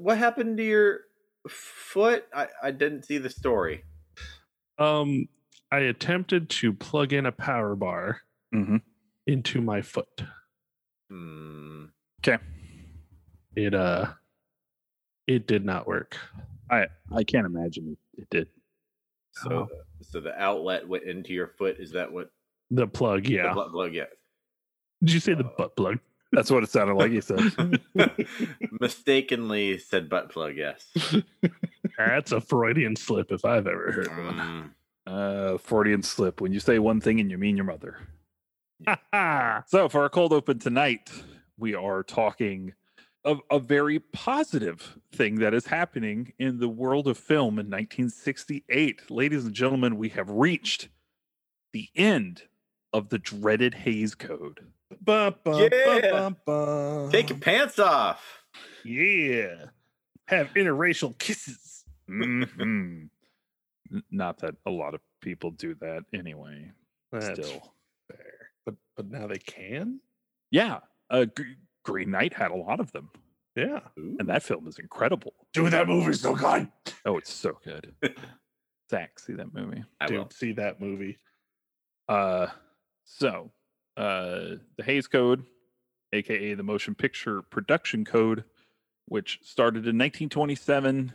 what happened to your foot? I, I didn't see the story. Um, I attempted to plug in a power bar Mm-hmm. into my foot. Hmm. Okay. It uh, it did not work. I I can't imagine it, it did. So, Oh. so the outlet went into your foot. Is that what? The plug, The yeah. plug, plug, yeah. Did you say the butt plug? That's what it sounded like. You said. Mistakenly said butt plug. Yes. That's a Freudian slip if I've ever heard one. Mm. uh, Freudian slip when you say one thing and you mean your mother. Ah, So for our cold open tonight, we are talking of a very positive thing that is happening in the world of film in 1968. Ladies and gentlemen, we have reached the end of the dreaded Hays Code. Ba, ba, Yeah. ba, ba, ba. Take your pants off. Yeah. Have interracial kisses. Mhm. Not that a lot of people do that anyway. That's Still, fair. But but now they can? yeah. Uh, Gr- Green Knight had a lot of them, Yeah. and that film is incredible. Dude, that movie's so good. Oh, it's so good. Zach, see that movie. I Dude, will. see that movie. Uh, so uh, the Hays Code, aka the Motion Picture Production Code, which started in 1927,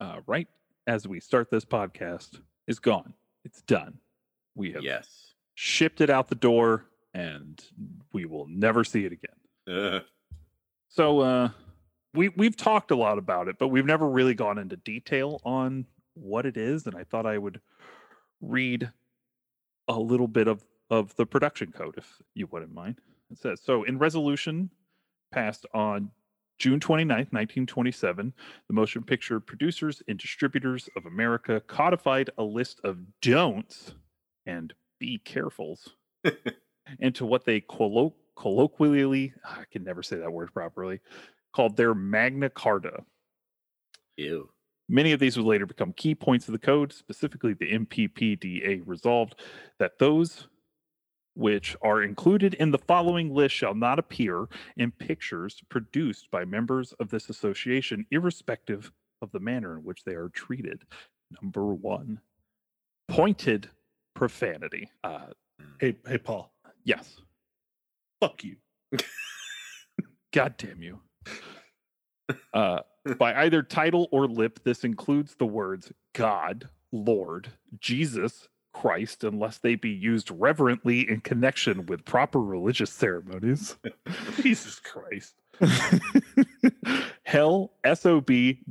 uh, right as we start this podcast, is gone. It's done. We have Yes. shipped it out the door, and we will never see it again. Uh, So uh we we've talked a lot about it, but we've never really gone into detail on what it is, and I thought I would read a little bit of of the production code if you wouldn't mind. It says so in resolution passed on June 29th, 1927, the Motion Picture Producers and Distributors of America codified a list of don'ts and be carefuls into what they collo- colloquially, ah, I can never say that word properly, called their Magna Carta. ew. Many of these would later become key points of the code, specifically the MPPDA resolved that those which are included in the following list shall not appear in pictures produced by members of this association, irrespective of the manner in which they are treated. Number one, pointed profanity. Uh, Hey, hey, Paul. yes. Fuck you. God damn you. Uh, by either title or lip, this includes the words God, Lord, Jesus, Christ, unless they be used reverently in connection with proper religious ceremonies. Jesus Christ. Hell, SOB,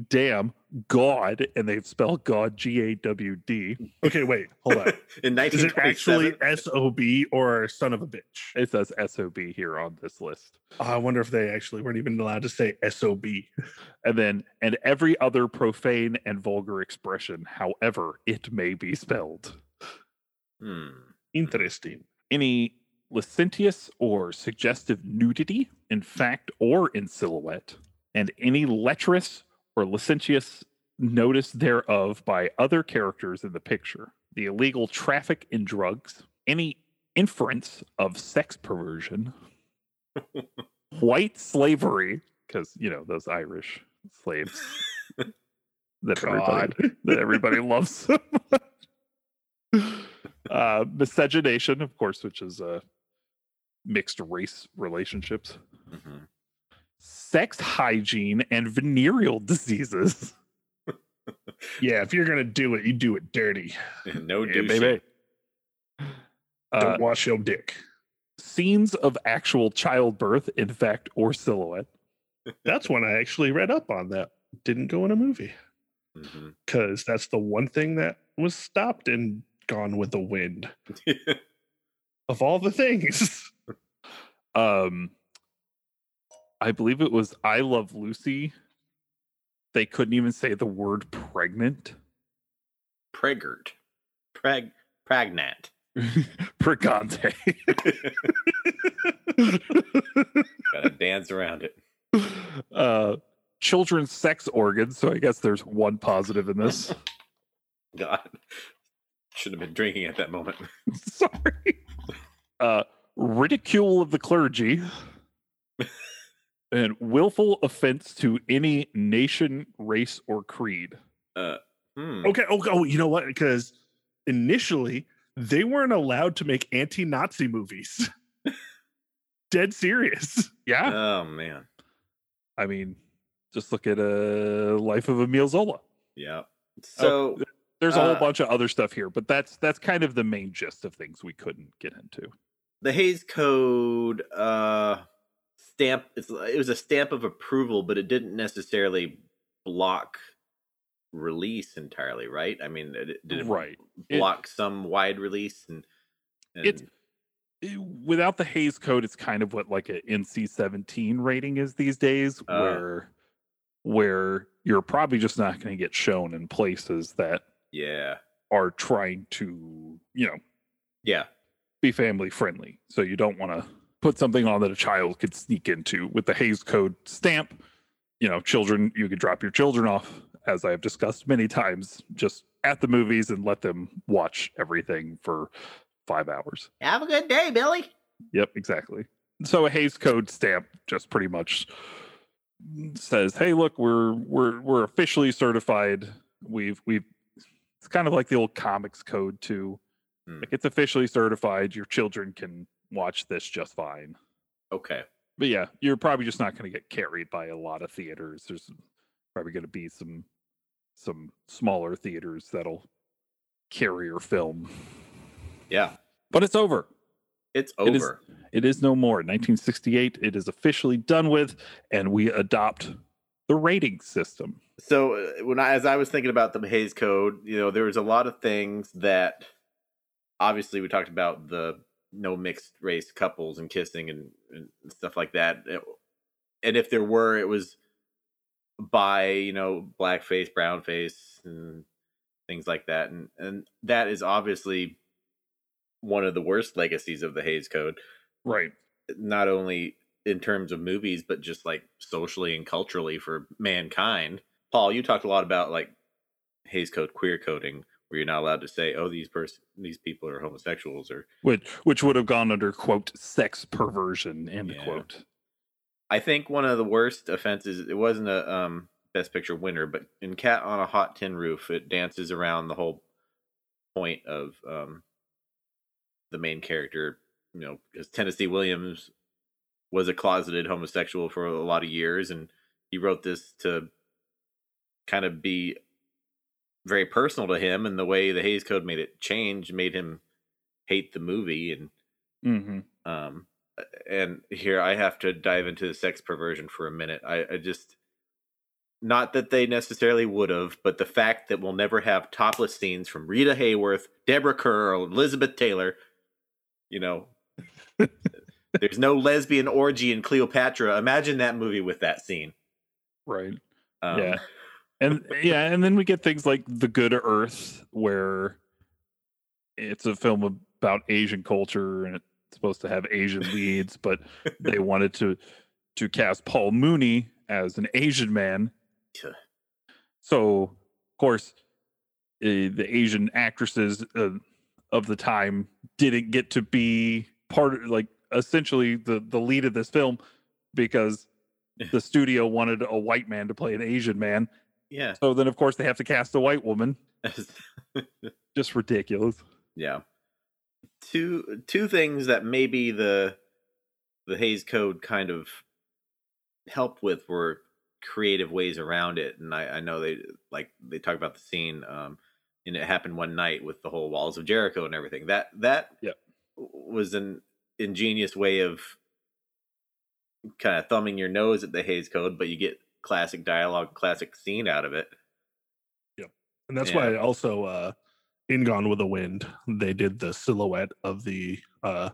damn, God, and they've spelled God G A W D. Okay, wait, hold on. In Is it actually SOB or son of a bitch? It says SOB here on this list. Oh, I wonder if they actually weren't even allowed to say SOB. And then, and every other profane and vulgar expression, however it may be spelled. Hmm. Interesting. any licentious or suggestive nudity in fact or in silhouette, and any lecherous or licentious notice thereof by other characters in the picture, the illegal traffic in drugs, any inference of sex perversion, white slavery, because you know those Irish slaves that everybody that everybody loves so much. Uh, miscegenation, of course, which is uh, mixed race relationships, Mhm. sex hygiene, and venereal diseases. Yeah, if you're gonna do it, you do it dirty. No Yeah, baby. Uh, Don't wash your dick. scenes of actual childbirth, in fact, or silhouette. That's when I actually read up on that. Didn't go in a movie Mhm. because that's the one thing that was stopped and gone with the wind of all the things. Um, I believe it was I Love Lucy. They couldn't even say the word pregnant. Pregert. Preg. Pragnant. Pregante. Gotta dance around it. uh, children's sex organs. So I guess there's one positive in this. God. Should have been drinking at that moment. Sorry. Uh, ridicule of the clergy. And willful offense to any nation, race, or creed. Uh, hmm. Okay. Oh, oh, you know what? Because initially they weren't allowed to make anti-Nazi movies. Dead serious. Yeah. Oh man. I mean, just look at a uh, Life of Emile Zola. Yeah. So There's a whole Uh, bunch of other stuff here, but that's that's kind of the main gist of things we couldn't get into. the Hays Code uh stamp it's, it was a stamp of approval, but it didn't necessarily block release entirely, right? I mean, it, did it Right. It- block some wide release and, and It's without the Hays Code, it's kind of what like a NC-17 rating is these days, Oh. where where you're probably just not going to get shown in places that yeah, are trying to, you know, yeah, be family friendly. So you don't want to put something on that a child could sneak into. With the Hays Code stamp, you know, children, you could drop your children off, as I've discussed many times, just at the movies and let them watch everything for five hours. Have a good day, Billy. Yep, exactly. So a Hays Code stamp just pretty much says, "Hey, look, we're we're we're officially certified. We've we've it's kind of like the old comics code too. Hmm. Like it's officially certified. Your children can watch this just fine. Okay. But yeah, you're probably just not going to get carried by a lot of theaters. There's probably going to be some some smaller theaters that'll carry your film. Yeah, But it's over. it's It is- over. It is no more. 1968, it is officially done with, and we adopt the rating system. so uh, when I, as I was thinking about the Hays Code, you know, there was a lot of things that obviously we talked about the no mixed race couples and kissing and, and stuff like that. It- and if there were, it was by you know blackface, brown face, and things like that. And and that is obviously one of the worst legacies of the Hays Code. Right. not only in terms of movies but just like socially and culturally for mankind paul you talked a lot about like Hays Code queer coding where you're not allowed to say oh these person these people are homosexuals or Which which would have gone under quote sex perversion end Yeah. quote. i think one of the worst offenses it wasn't a um best picture winner but in cat on a hot tin roof it dances around the whole point of um the main character you know because tennessee williams was a closeted homosexual for a lot of years and he wrote this to kind of be very personal to him and the way the Hays Code made it change made him hate the movie and Mm-hmm. um and here I have to dive into the sex perversion for a minute. I, I just not that they necessarily would have, but the fact that we'll never have topless scenes from Rita Hayworth, Deborah Kerr, or Elizabeth Taylor, you know. there's no lesbian orgy in Cleopatra. Imagine that movie with that scene. Right. Um, Yeah. And yeah, and then we get things like The Good Earth, where it's a film about Asian culture and it's supposed to have Asian leads, but they wanted to to cast Paul Muni as an Asian man. Yeah. So, of course, uh, the Asian actresses uh, of the time didn't get to be part of, like, essentially the the lead of this film because the studio wanted a white man to play an Asian man. Yeah. So then, of course, they have to cast a white woman. Just ridiculous. yeah. Two two things that maybe the the Hays Code kind of helped with were creative ways around it, and I, I know they like they talk about the scene, um, and it happened one night with the whole walls of Jericho and everything. That that Yep. was an ingenious way of kind of thumbing your nose at the Hays Code, but you get classic dialogue, classic scene out of it. Yeah, and that's Yeah. why also uh in Gone with the Wind, they did the silhouette of the uh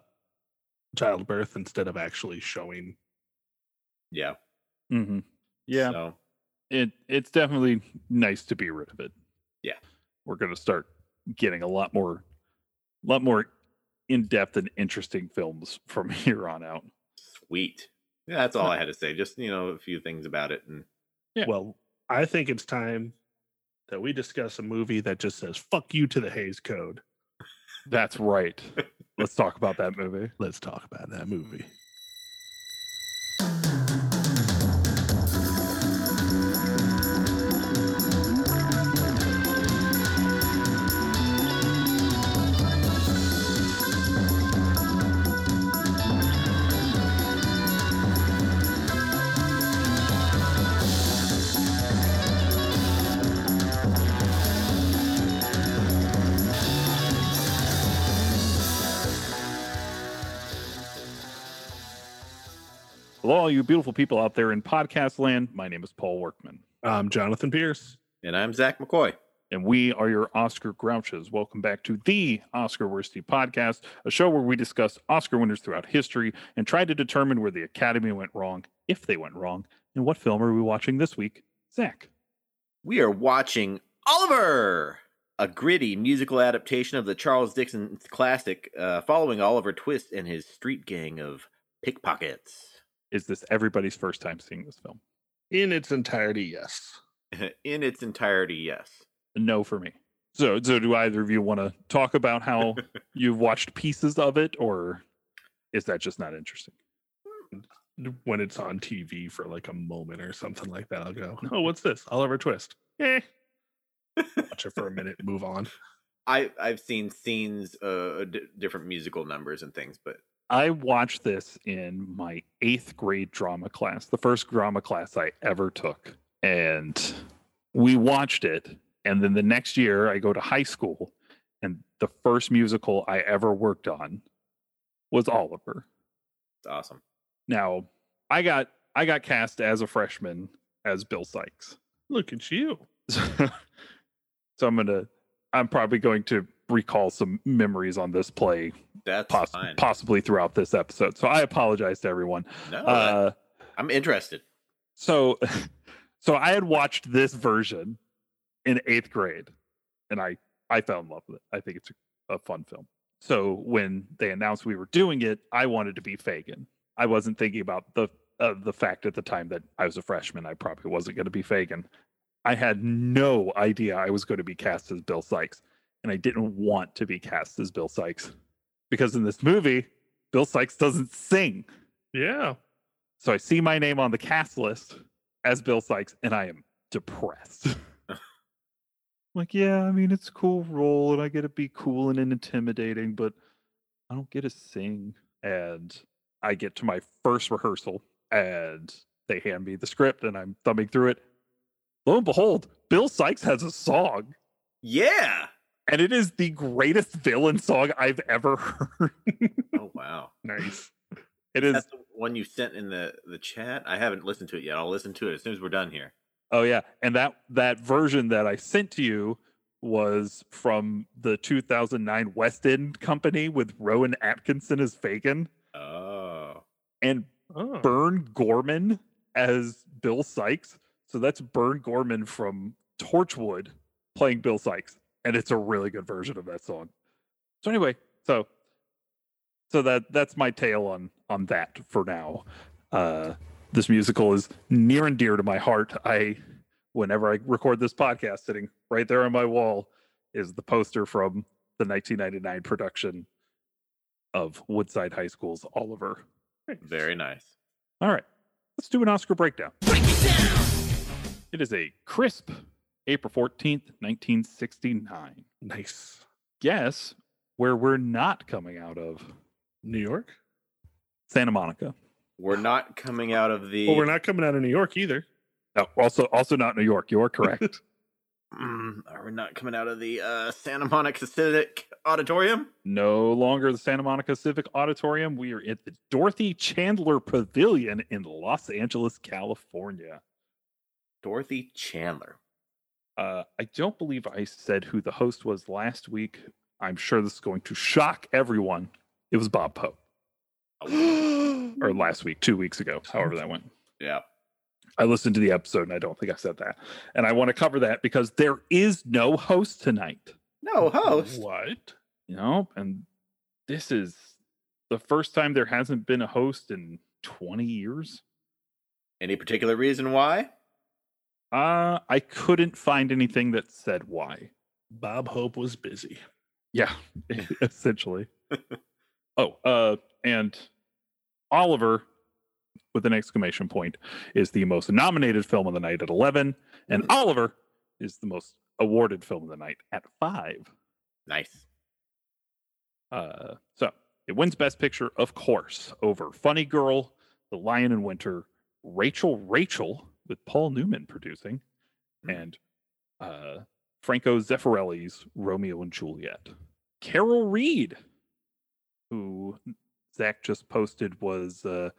childbirth instead of actually showing Yeah. Mm-hmm. Yeah, So, it it's definitely nice to be rid of it. Yeah. we're gonna start getting a lot more, a lot more in depth and interesting films from here on out. Sweet. Yeah, that's all uh I had to say. Just you know, a few things about it, and Yeah. Well, I think it's time that we discuss a movie that just says "fuck you" to the Hays Code. That's right. Let's talk about that movie. Let's talk about that movie. Hello, all you beautiful people out there in podcast land. My name is Paul Workman, I'm Jonathan Pierce. And I'm Zach McCoy. and we are your Oscar Grouches. Welcome back to the Oscar Worsty Podcast, a show where we discuss Oscar winners throughout history and try to determine where the Academy went wrong, if they went wrong, and what film are we watching this week? Zach. We are watching Oliver, a gritty musical adaptation of the Charles Dickens classic, uh, following Oliver Twist and his street gang of pickpockets. Is this everybody's first time seeing this film? In its entirety, yes. In its entirety, yes. No for me. So, so do either of you want to talk about how you've watched pieces of it, or is that just not interesting? When it's on TV for like a moment or something like that, I'll go, oh, what's this? Oliver Twist. Eh. Watch it for a minute, move on. I I've seen scenes, uh, d- different musical numbers and things, but I watched this in my eighth grade drama class, the first drama class I ever took. And we watched it. And then the next year, I go to high school, and the first musical I ever worked on was Oliver. it's awesome. Now, I got I got cast as a freshman as Bill Sikes. Look at you. so I'm gonna I'm probably going to recall some memories on this play That's poss- fine. possibly throughout this episode. So I apologize to everyone. no, Uh, I'm interested. so so I had watched this version in eighth grade, and I I fell in love with it. I think it's a, a fun film. So when they announced we were doing it, I wanted to be Fagin. I wasn't thinking about the uh, the fact at the time that I was a freshman. I probably wasn't going to be Fagin. I had no idea I was going to be cast as Bill Sikes, and I didn't want to be cast as Bill Sikes because in this movie, Bill Sikes doesn't sing. Yeah. So I see my name on the cast list as Bill Sikes, and I am depressed. like, yeah, I mean, it's a cool role, and I get to be cool and intimidating, but I don't get to sing. And I get to my first rehearsal, and they hand me the script, and I'm thumbing through it. Lo and behold, Bill Sikes has a song, Yeah. And it is the greatest villain song I've ever heard. Oh wow. Nice. it is That's the one you sent in the the chat. I haven't listened to it yet. I'll listen to it as soon as we're done here. Oh yeah, and that that version that I sent to you was from the 2009 West End Company with Rowan Atkinson as Fagin Oh. and Oh. Burn Gorman as Bill Sikes. So that's Burn Gorman from Torchwood playing Bill Sikes, and it's a really good version of that song. So anyway, so so that that's my tale on on that for now. Uh, this musical is near and dear to my heart. I, whenever I record this podcast, sitting right there on my wall is the poster from the 1999 production of Woodside High School's Oliver. Very nice. All right, let's do an Oscar breakdown. It is a crisp April 14th, 1969. Nice. Guess where we're not coming out of New York? Santa Monica. We're not coming out of the. Well, we're not coming out of New York either. No, also also not New York. You're correct. Mm, are we not coming out of the uh, Santa Monica Civic Auditorium? no longer the Santa Monica Civic Auditorium. We are at the Dorothy Chandler Pavilion in Los Angeles, California. Dorothy Chandler. Uh, I don't believe I said who the host was last week. I'm sure this is going to shock everyone. It was Bob Pope, or last week, two weeks ago, however that went. yeah. I listened to the episode and I don't think I said that. And I want to cover that because there is no host tonight, No host. What? you know, and this is the first time there hasn't been a host in 20 years. Any particular reason why? Uh, I couldn't find anything that said why. Bob Hope was busy. Yeah, essentially. oh, uh, and Oliver with an exclamation point is the most nominated film of the night at 11, and Oliver is the most awarded film of the night at 5. Nice. Uh, so it wins Best Picture, of course, over Funny Girl, The Lion in Winter, Rachel Rachel with Paul Newman producing, Mm. and uh, Franco Zeffirelli's Romeo and Juliet. Carol Reed, who Zach just posted was uh,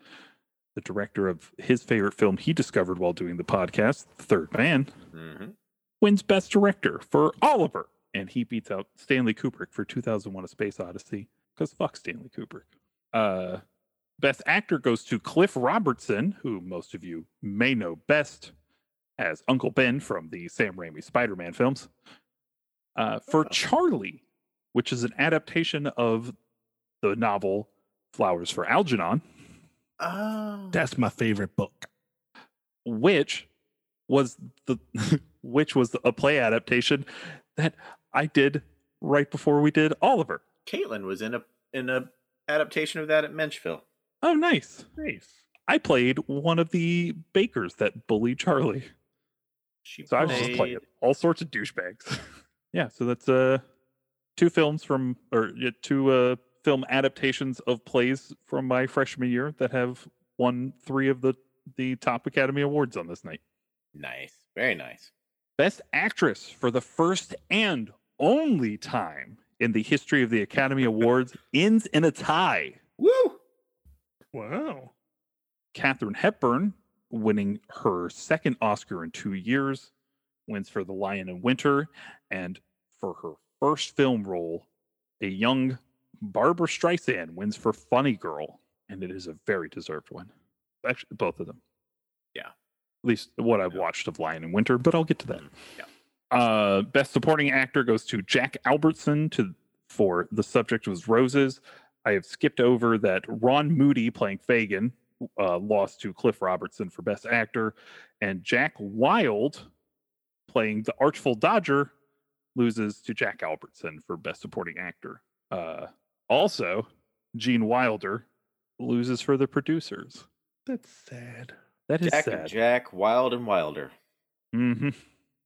the director of his favorite film he discovered while doing the podcast, The Third Man, hmm wins Best Director for Oliver. And he beats out Stanley Kubrick for 2001 A Space Odyssey because fuck Stanley Kubrick. Uh, best Actor goes to Cliff Robertson, who most of you may know best as Uncle Ben from the Sam Raimi Spider Man films, uh, for Oh. Charlie, which is an adaptation of the novel Flowers for Algernon, Oh, That's my favorite book. which was the which was a play adaptation that I did right before we did Oliver. Caitlin was in a in a adaptation of that at Menchville. Oh, nice. Nice. I played one of the bakers that bullied Charlie. She So I was just playing all sorts of douchebags. yeah, so that's uh two films from or yeah, two uh film adaptations of plays from my freshman year that have won three of the the top Academy Awards on this night. Nice, very nice. Best Actress for the first and only time in the history of the Academy Awards ends in a tie. Woo! Wow. Katharine Hepburn, winning her second Oscar in two years, wins for The Lion in Winter, and for her first film role, a young Barbra Streisand wins for Funny Girl, and it is a very deserved one. Actually, both of them. Yeah. At least what I've Yeah. watched of Lion in Winter, but I'll get to that. Yeah. Uh, best supporting actor goes to Jack Albertson to for the subject was roses. I have skipped over that Ron Moody playing Fagin uh, lost to Cliff Robertson for best actor, and Jack Wild playing the Artful Dodger loses to Jack Albertson for best supporting actor. Uh, also, Gene Wilder loses for the producers. That's sad. That is Jack sad. and Jack, Wild and Wilder. Mm-hmm.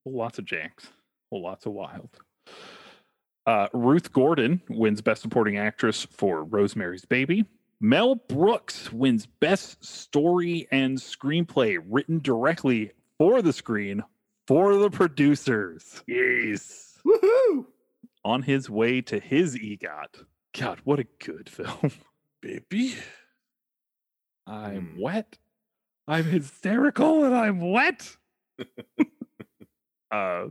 Well, lots of Jacks. Whole lots of wild. Uh, Ruth Gordon wins Best Supporting Actress for Rosemary's Baby. Mel Brooks wins Best Story and Screenplay written directly for the screen for the producers. Yes. Woohoo! On his way to his EGOT. God, what a good film. Baby. I'm Hmm. wet. I'm hysterical and I'm wet. uh,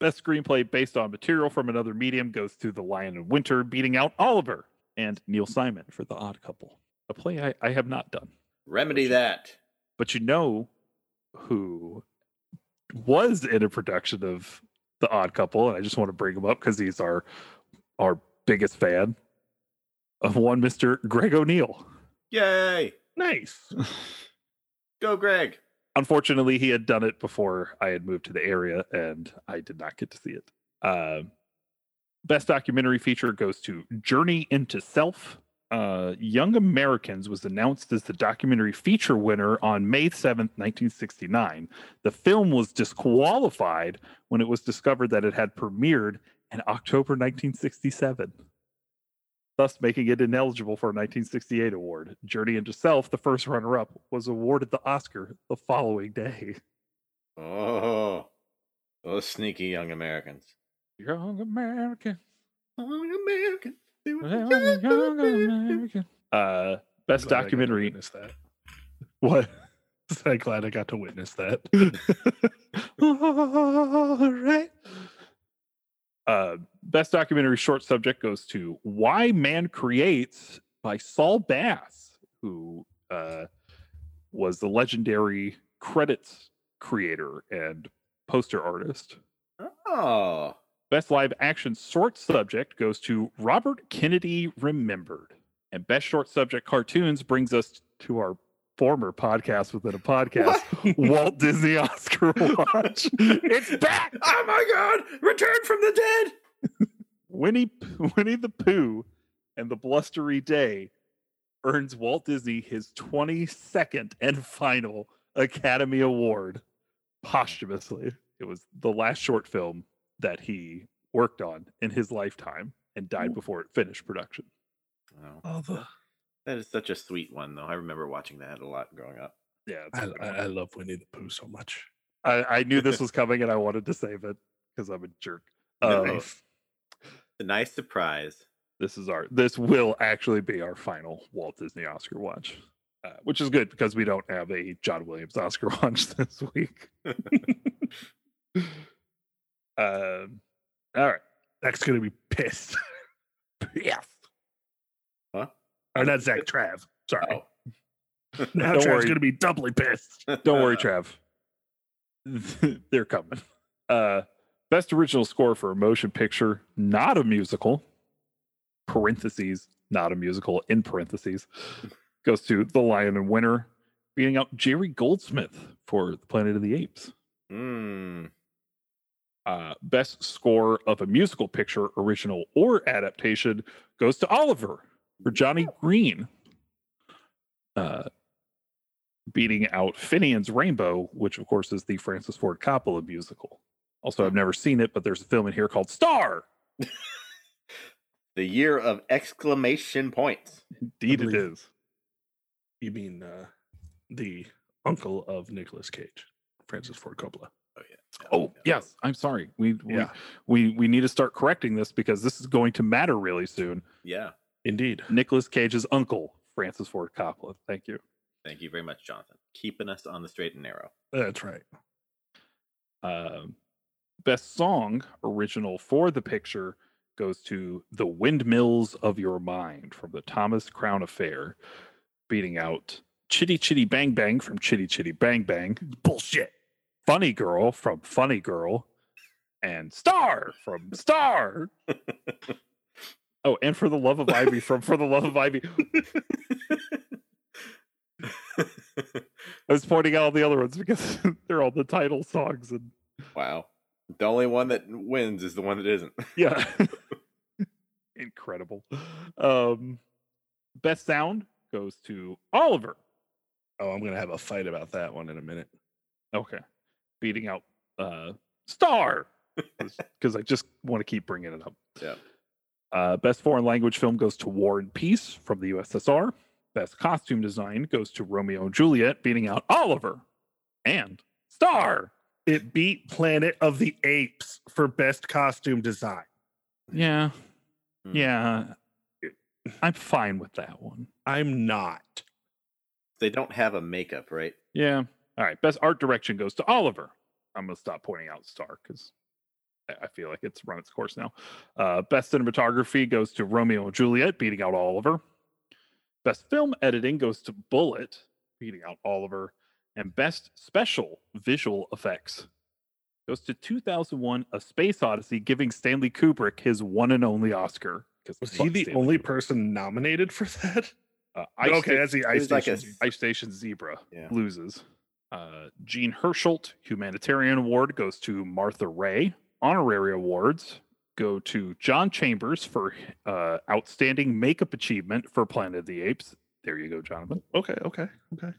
best screenplay based on material from another medium goes to The Lion in Winter, beating out Oliver and Neil Simon for The Odd Couple, a play I, I have not done. Remedy that. But you know who was in a production of The Odd Couple, and I just want to bring him up because he's our our biggest fan of one Mr. Greg O'Neill. Yay! Nice. Go, Greg. Unfortunately he had done it before i had moved to the area and i did not get to see it. Uh, best documentary feature goes to journey into self. Uh, young americans was announced as the documentary feature winner on may 7th 1969 the film was disqualified when it was discovered that it had premiered in october 1967 thus making it ineligible for a 1968 award. Journey into Self, the first runner up, was awarded the Oscar the following day. Oh, those sneaky young Americans. Young American. Young Americans. they were Young young American. Uh, best Glad I documentary. witness that. What? I'm glad I got to witness that. All right. Uh, best documentary short subject goes to Why Man Creates by Saul Bass, who uh, was the legendary credits creator and poster artist. Oh, Best live action short subject goes to Robert Kennedy Remembered. And best short subject cartoons brings us to our former podcast within a podcast, Walt Disney Oscar Watch. it's back! oh my God! Return from the dead. Winnie Winnie the Pooh and the Blustery Day earns Walt Disney his 22nd and final Academy Award posthumously. It was the last short film that he worked on in his lifetime and died Ooh. before it finished production. Oh, Oh, the, that is such a sweet one, though. I remember watching that a lot growing up. Yeah, it's a I, good I. I love Winnie the Pooh so much. I, I knew this was coming and I wanted to save it because I'm a jerk. Uh, Nice. A nice surprise. this is our this will actually be our final Walt Disney Oscar watch. uh, which is good because we don't have a John Williams Oscar watch this week. um, all right. Zach's gonna be pissed. Yes. Huh? Or not Zach Trav. Sorry. Oh. Now Don't Trav's worry. gonna be doubly pissed. Don't worry, Trav. They're coming. Uh, best original score for a motion picture, not a musical. Parentheses, not a musical. In parentheses, goes to The Lion and Winter, beating out Jerry Goldsmith for The Planet of the Apes. Mm. Uh, best score of a musical picture, original or adaptation, goes to Oliver for Johnny Green. Uh, beating out Finian's Rainbow, which of course is the Francis Ford Coppola musical. Also, I've never seen it, but there's a film in here called Star. The year of exclamation points. Indeed, it believe- is. You mean uh, the uncle of Nicolas Cage, Francis Ford Coppola. Oh yeah. Oh yes, I'm sorry. We we, Yeah. we we need to start correcting this because this is going to matter really soon. Yeah. Indeed. Nicolas Cage's uncle, Francis Ford Coppola. Thank you. Thank you very much, Jonathan. Keeping us on the straight and narrow. That's right. Um, best song original for the picture goes to "The Windmills of Your Mind" from the Thomas Crown Affair, beating out "Chitty Chitty Bang Bang" from "Chitty Chitty Bang Bang," Bullshit. "Funny Girl" from "Funny Girl," and "Star" from "Star." oh, and "For the Love of Ivy" from "For the Love of Ivy." I was pointing out all the other ones because they're all the title songs and wow. The only one that wins is the one that isn't. yeah incredible um best sound goes to oliver Oh, I'm gonna have a fight about that one in a minute. okay beating out uh star because i just want to keep bringing it up Yeah. Uh best foreign language film goes to war and peace from the ussr best costume design goes to romeo and juliet beating out oliver and star It beat Planet of the Apes for best costume design. yeah Hmm. yeah i'm fine with that one I'm not. They don't have a makeup, right? Yeah. All right. Best art direction goes to Oliver. I'm gonna stop pointing out Star because I feel like it's run its course now. Uh, best cinematography goes to Romeo and Juliet, beating out Oliver. Best film editing goes to Bullitt, beating out Oliver. And best special visual effects goes to 2001: A Space Odyssey, giving Stanley Kubrick his one and only Oscar. 'cause Was fuck he the Stanley only Kubrick. person nominated for that? Uh, Ice okay, Sta- that's the Ice was like a Station. Ice Station Zebra Yeah. loses. Uh, Jean Hersholt Humanitarian Award goes to Martha Raye. Honorary awards go to John Chambers for uh, outstanding makeup achievement for Planet of the Apes. There you go, Jonathan. Okay, okay, okay.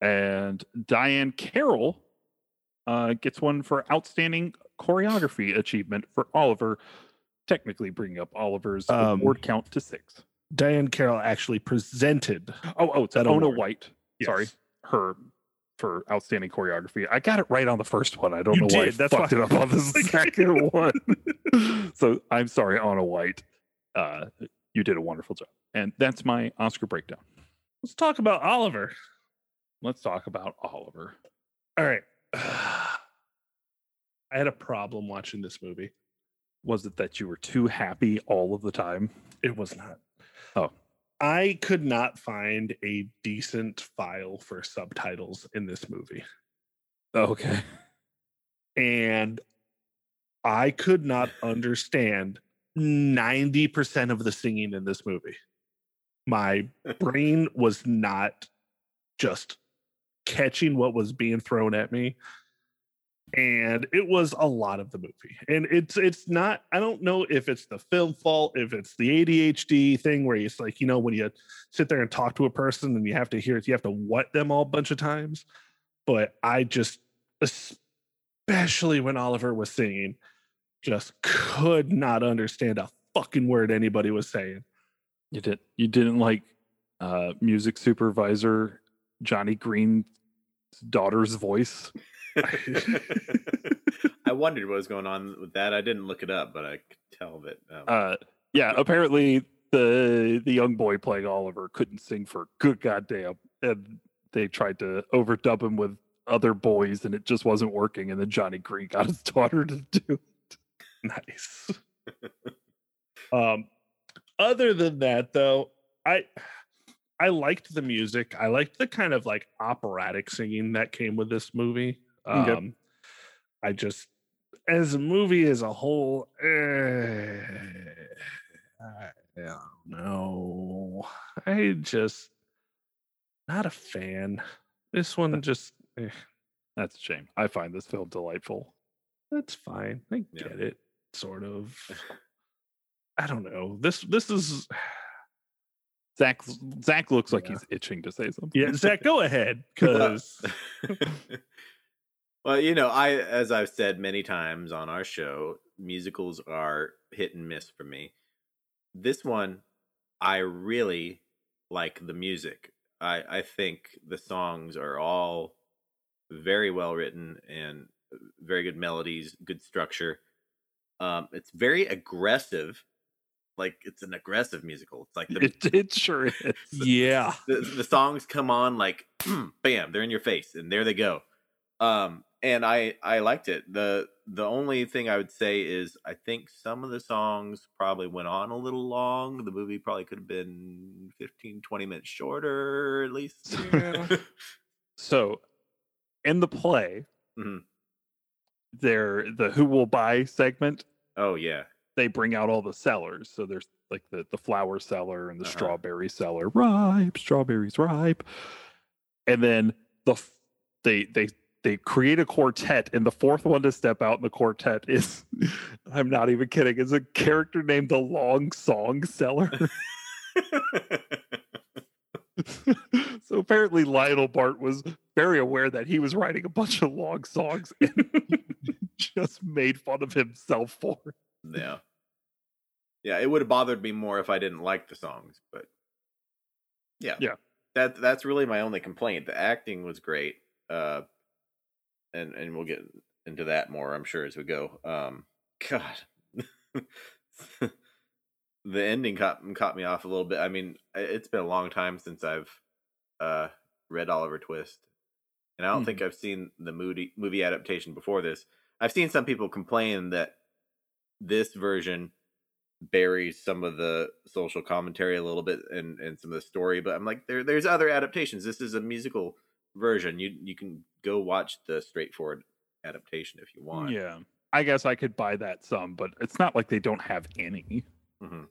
And Diane Carroll uh, gets one for outstanding choreography achievement for Oliver, technically bringing up Oliver's Um, award count to six. Diane Carroll actually presented. Oh, oh, it's that Onna award. White. Sorry, her for outstanding choreography. I got it right on the first one. I don't You know why I that's fucked why- it up on the second one. so I'm sorry, Anna White. Uh, you did a wonderful job, and that's my Oscar breakdown. Let's talk about Oliver. Let's talk about Oliver. All right. I had a problem watching this movie. Was it that you were too happy all of the time? It was not. Oh. I could not find a decent file for subtitles in this movie. Okay. And I could not understand 90% of the singing in this movie. My brain was not just catching what was being thrown at me and it was a lot of the movie and it's it's not i don't know if it's the film fault if it's the adhd thing where it's like you know when you sit there and talk to a person and you have to hear it you have to what them all a bunch of times but i just especially when oliver was singing just could not understand a fucking word anybody was saying You did. You didn't like uh, music supervisor Johnny Green's daughter's voice. I wondered what was going on with that. I didn't look it up, but I could tell that. Um, Uh, yeah, apparently the the young boy playing Oliver couldn't sing for good goddamn. and they tried to overdub him with other boys, and it just wasn't working. And then Johnny Green got his daughter to do it. Nice. um, other than that, though, I I liked the music. I liked the kind of like operatic singing that came with this movie. Um, Okay. I just, as a movie as a whole, eh, I don't know. I just not a fan. This one just eh, That's a shame. I find this film delightful. that's fine. I Yeah. get it, sort of. I don't know. This this is Zach Zach looks like Yeah. he's itching to say something. yeah. Zach, go ahead because well, you know, I as I've said many times on our show, musicals are hit and miss for me. This one, I really like the music. I I think the songs are all very well written and very good melodies, good structure. Um, it's very aggressive. Like it's an aggressive musical. It's like the It, it sure is. yeah, the, the songs come on like bam they're in your face and there they go um and i i liked it the the only thing i would say is i think some of the songs probably went on a little long the movie probably could have been 15 20 minutes shorter at least So, in the play, Mhm. there the Who Will Buy segment, oh yeah they bring out all the sellers. So there's like the the flower seller and the Uh-huh. strawberry seller, ripe strawberries ripe, and then the they they they create a quartet, and the fourth one to step out in the quartet is I'm not even kidding, is a character named the Long Song Seller. so apparently Lionel Bart was very aware that he was writing a bunch of long songs and just made fun of himself for it. Yeah. Yeah it would have bothered me more if i didn't like the songs but yeah. Yeah. that that's really my only complaint. The acting was great uh and and we'll get into that more i'm sure as we go. Um god. The ending caught caught me off a little bit. I mean it's been a long time since i've uh read oliver twist and i don't think i've seen the movie movie adaptation before this. I've seen some people complain that this version buries some of the social commentary a little bit and and some of the story but i'm like there there's other adaptations this is a musical version you you can go watch the straightforward adaptation if you want Yeah. I guess I could buy that some, but it's not like they don't have any. Mhm.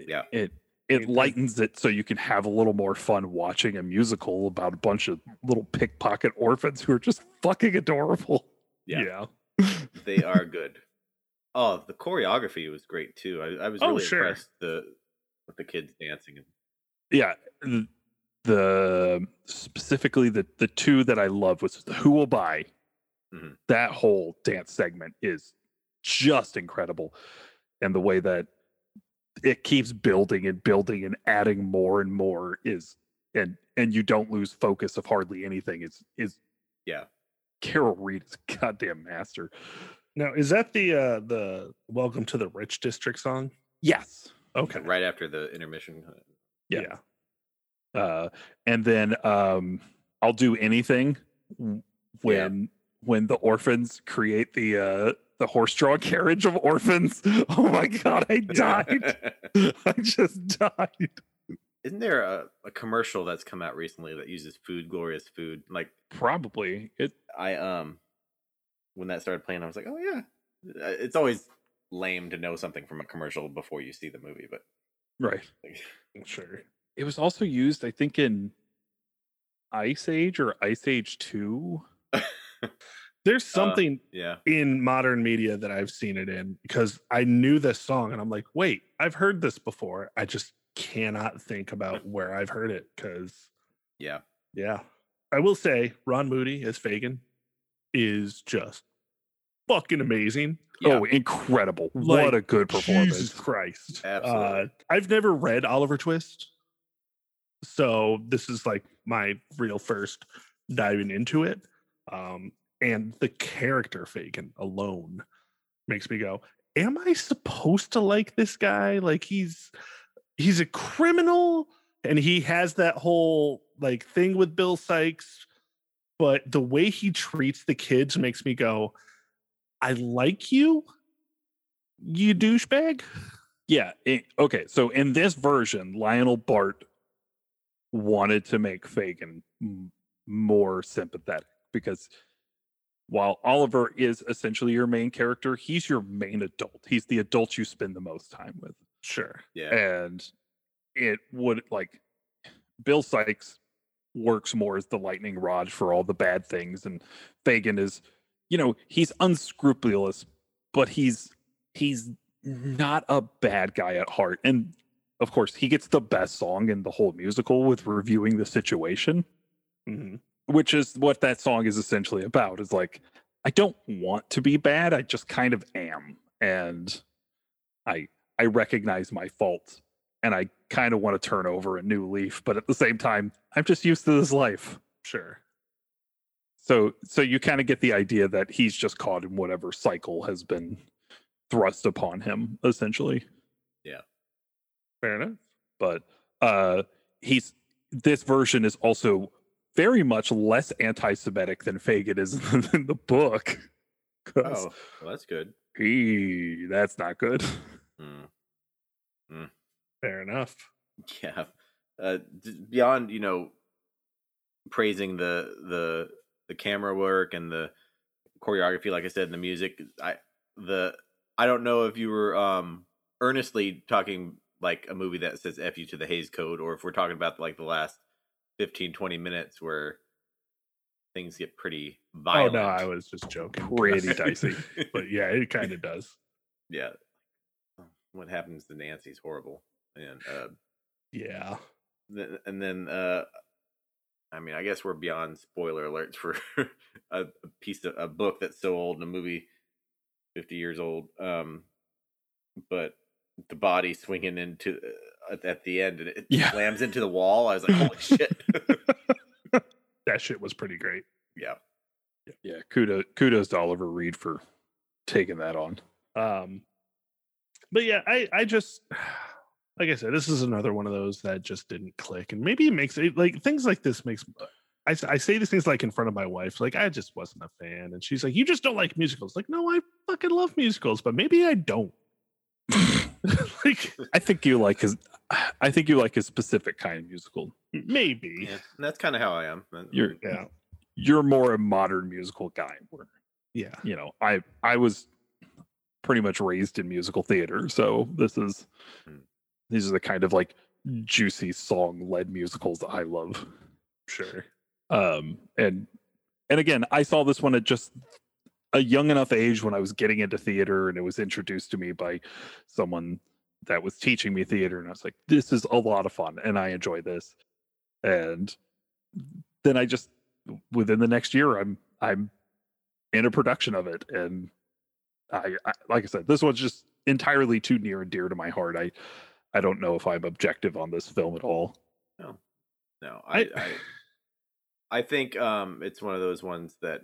Yeah. It It- it lightens it so you can have a little more fun watching a musical about a bunch of little pickpocket orphans who are just fucking adorable. Yeah. yeah. they are good oh the choreography was great too i, I was Oh, really sure. impressed the with the kids dancing Yeah. The specifically the the two that I love was the Who Will Buy. Mhm. That whole dance segment is just incredible. And the way that it keeps building and building and adding more and more is and and you don't lose focus of hardly anything is is yeah Carol Reed is goddamn master. Now, is that the uh the Welcome to the Rich District song? Yes. Okay. right after the intermission Yeah. Uh, and then um, I'll do anything when when the orphans create the uh, the horse-drawn carriage of orphans. Oh my god, I died! I just died. isn't there a, a commercial that's come out recently that uses food glorious food like Probably it. I um when that started playing, I was like, oh yeah. Uh, It's always lame to know something from a commercial before you see the movie, but Right. Sure. It was also used, I think, in Ice Age or Ice Age Two. There's something yeah, in modern media that I've seen it in because I knew this song and I'm like, wait, I've heard this before. I just cannot think about where I've heard it because yeah, yeah. I will say Ron Moody as Fagin is just fucking amazing. yeah. Oh, incredible! Like, what a good performance. Jesus Christ. Absolutely. Uh, I've never read Oliver Twist. So this is like my real first diving into it. Um, and the character Fagin alone makes me go, Am I supposed to like this guy? Like he's he's a criminal, and he has that whole like thing with Bill Sikes, but the way he treats the kids makes me go, I like you, you douchebag. Yeah. it- okay. So in this version, Lionel Bart wanted to make Fagin m- more sympathetic because while Oliver is essentially your main character, he's your main adult. He's the adult you spend the most time with. Sure. Yeah. And it would like Bill Sikes works more as the lightning rod for all the bad things. And Fagin is, you know, he's unscrupulous, but he's he's not a bad guy at heart. And of course, he gets the best song in the whole musical with reviewing the situation, Mhm. which is what that song is essentially about. Is like, I don't want to be bad, I just kind of am. And I I recognize my faults and I kind of want to turn over a new leaf, but at the same time, I'm just used to this life. Sure. So so you kind of get the idea that he's just caught in whatever cycle has been thrust upon him essentially. Yeah. Fair enough. But uh he's this version is also very much less anti-Semitic than Fagin is in the book. Oh, well, that's good. he that's not good. Mm. Fair enough. Yeah. Uh, d- beyond you know praising the the the camera work and the choreography, like I said, and the music, I the I don't know if you were um earnestly talking like a movie that says F you to the Hays Code, or if we're talking about like the last 15, 20 minutes where things get pretty violent. Oh no, I was just joking. Pretty dicey. but yeah, it kind of does. yeah. What happens to Nancy's horrible. And uh Yeah. Th- and then uh i mean i guess we're beyond spoiler alerts for a, a piece of a book that's so old and a movie 50 years old um but the body swinging into uh, at, the end and it Yeah. slams into the wall i was like holy shit That shit was pretty great. yeah Yeah, kudos kudos to Oliver Reed for taking that on. Um, but yeah, I I just like I said, this is another one of those that just didn't click, and maybe it makes it like things like this makes. I, I say these things like in front of my wife, like I just wasn't a fan, and she's like, "You just don't like musicals." Like, no, I fucking love musicals, but maybe I don't. like, I think you like his I think you like his specific kind of musical. maybe, yeah that's kind of how i am You're yeah, you're more a modern musical guy where yeah, you know, I I was pretty much raised in musical theater, so this is Hmm. These are the kind of like juicy song led musicals that I love. sure, Um and and again, I saw this one at just a young enough age when I was getting into theater and it was introduced to me by someone that was teaching me theater and I was like this is a lot of fun and I enjoy this. And then I just within the next year I'm I'm in a production of it and I, I like I said this one's just entirely too near and dear to my heart. I I don't know if I'm objective on this film at all. no i I- i, I think um it's one of those ones that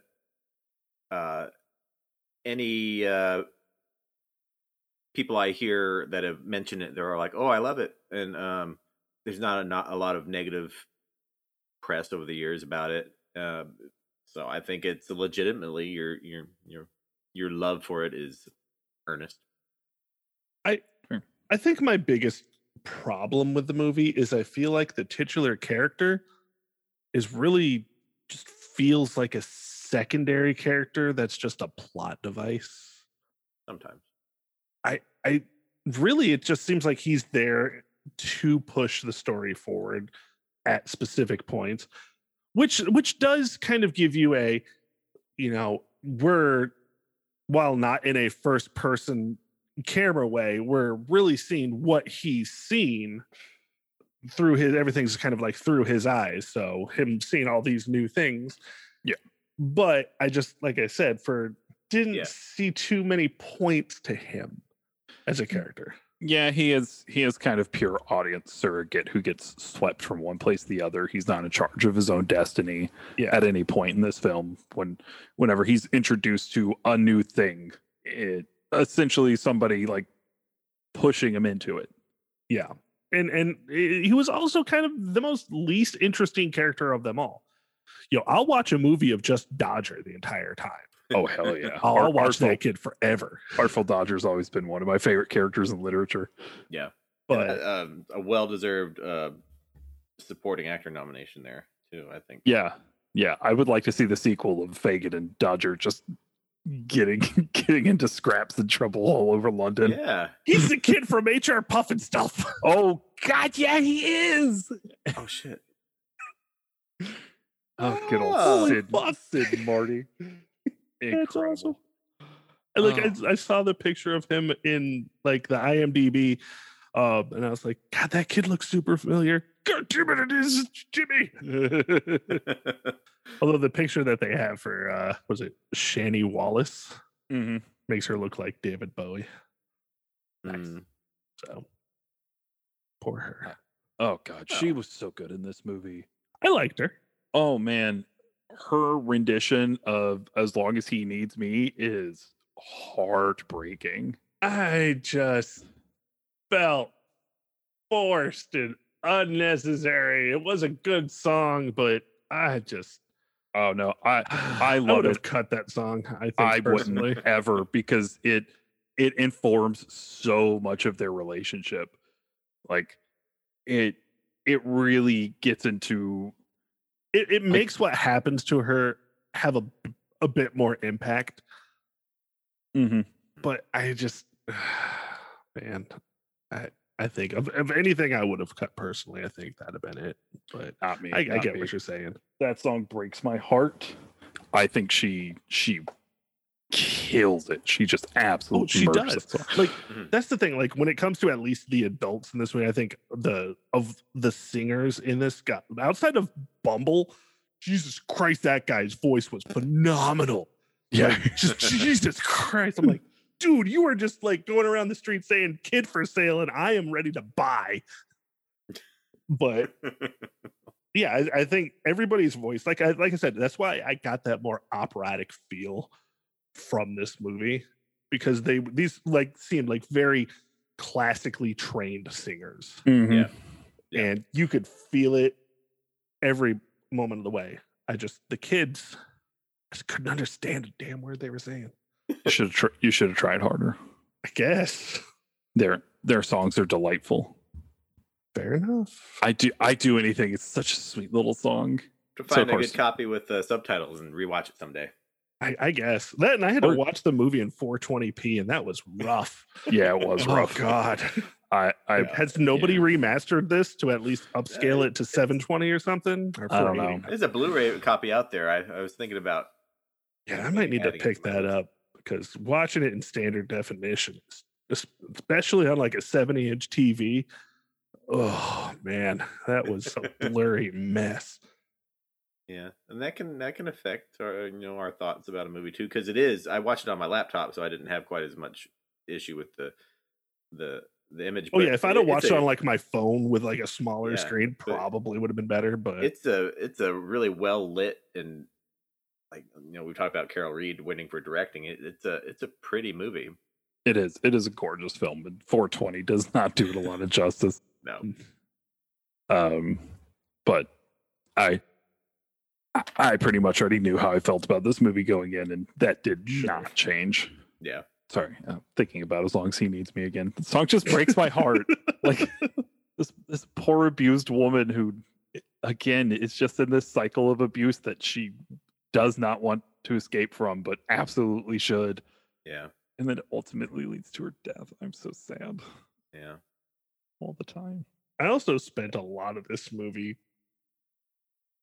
uh any uh people I hear that have mentioned it, they're like, "Oh, I love it," and um, there's not a not a lot of negative press over the years about it. Uh, so I think it's legitimately your your your your love for it is earnest. I think my biggest problem with the movie is I feel like the titular character is really just feels like a secondary character that's just a plot device. Sometimes, I I really it just seems like he's there to push the story forward at specific points which which does kind of give you a you know we're while not in a first person camera way we're really seeing what he's seen through his everything's kind of like through his eyes so him seeing all these new things Yeah. but i just like i said for didn't Yeah. see too many points to him as a character Yeah, he is he is kind of pure audience surrogate who gets swept from one place to the other. He's not in charge of his own destiny Yeah. at any point in this film. When whenever he's introduced to a new thing, it essentially somebody like pushing him into it. Yeah. and and he was also kind of the most least interesting character of them all. You know, I'll watch a movie of just Dodger the entire time. Oh hell yeah! I'll, I'll watch Artful, that kid forever. Artful Dodger's always been one of my favorite characters in literature. Yeah, But uh, um, a well-deserved uh, supporting actor nomination there too. I think. Yeah, yeah. I would like to see the sequel of Fagin and Dodger just getting getting into scraps and trouble all over London. Yeah. he's the kid from HR Pufnstuf. Oh God, yeah, he is. Oh shit. Oh, good old Oh, Sid, fuck. Sid and Marty. That's Incredible. awesome. And, like Oh. I, I saw the picture of him in like the IMDb, uh, and I was like, God, that kid looks super familiar. God damn it, it is Jimmy. Although the picture that they have for uh was it Shani Wallis Mhm. makes her look like David Bowie. Mm. So poor her. Oh God, Oh. she was so good in this movie. I liked her. Oh man, her rendition of "As Long as He Needs Me" is heartbreaking. I just felt forced and unnecessary. It was a good song, but I just Oh no, I I love would have it. cut that song. I think I personally. wouldn't ever because it it informs so much of their relationship. Like it it really gets into It, it makes what happens to her have a a bit more impact. Mhm. But I just, man, I I think of, of anything I would have cut personally. I think that'd have been it. But not me. I, I not get me. what you're saying. that song breaks my heart. I think she she kills it. She just absolutely Oh, she does. that song. Like Mhm. that's the thing. Like when it comes to at least the adults in this movie, I think the of the singers in this got outside of Bumble. Jesus Christ, that guy's voice was phenomenal. Yeah. Like, just Jesus Christ. I'm like, dude, you are just like going around the street saying kid for sale, and I am ready to buy. But yeah, I, I think everybody's voice, like I like I said, that's why I got that more operatic feel from this movie because they these like seemed like very classically trained singers, Mhm. Yeah. Yeah. and you could feel it every moment of the way. I just the kids I just couldn't understand a damn word they were saying. You should have tr- you should have tried harder. I guess Their their songs are delightful. fair enough. I do I do anything. It's such a sweet little song. to find of a course- good copy with uh, subtitles and rewatch it someday. I, I guess that, and I had to watch the movie in 420p, and that was rough. Yeah, it was oh rough. God. I I Has nobody yeah. remastered this to at least upscale Uh, it to 720 or something? Or I don't know. There's a Blu-ray copy out there. I, I was thinking about. Yeah, I might need to pick that list. up because watching it in standard definition, especially on like a 70 inch TV, oh man, that was a blurry mess. Yeah, and that can that can affect our you know our thoughts about a movie too because it is. I watched it on my laptop, so I didn't have quite as much issue with the the the image. Oh but yeah, if I'd have watched it on like my phone with like a smaller Yeah, screen, probably would have been better. But it's a it's a really well lit and like you know we talked about Carol Reed winning for directing it. It's a it's a pretty movie. it is it is a gorgeous film, but 420 does not do it a lot of justice. No, Um, but I, I- pretty much already knew how I felt about this movie going in, and that did not change. yeah, Sorry, I'm thinking about as long as he needs me again. The song just breaks my heart. like this this poor abused woman who, again, is just in this cycle of abuse that she does not want to escape from, but absolutely should, yeah, and then ultimately leads to her death. I'm so sad yeah. all the time. I also spent a lot of this movie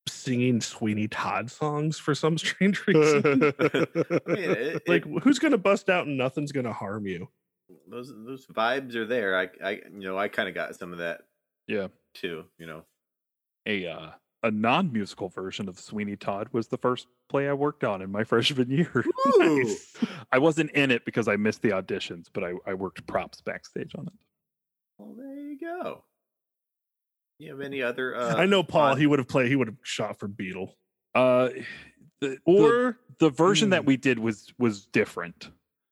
singing Sweeney Todd songs for some strange reason. I mean, it, like, it- who's gonna bust out and nothing's gonna harm you? those those vibes are there. I I you know I kind of got some of that Yeah. too. You know, a uh, a non musical version of Sweeney Todd was the first play I worked on in my freshman year. Nice. I wasn't in it because I missed the auditions, but I, I worked props backstage on it. well there you go. You have any other? Uh, I know Paul. fond- He would have played. He would have shot for Beetle, Uh, the, the, or the version that Hmm. we did was was different.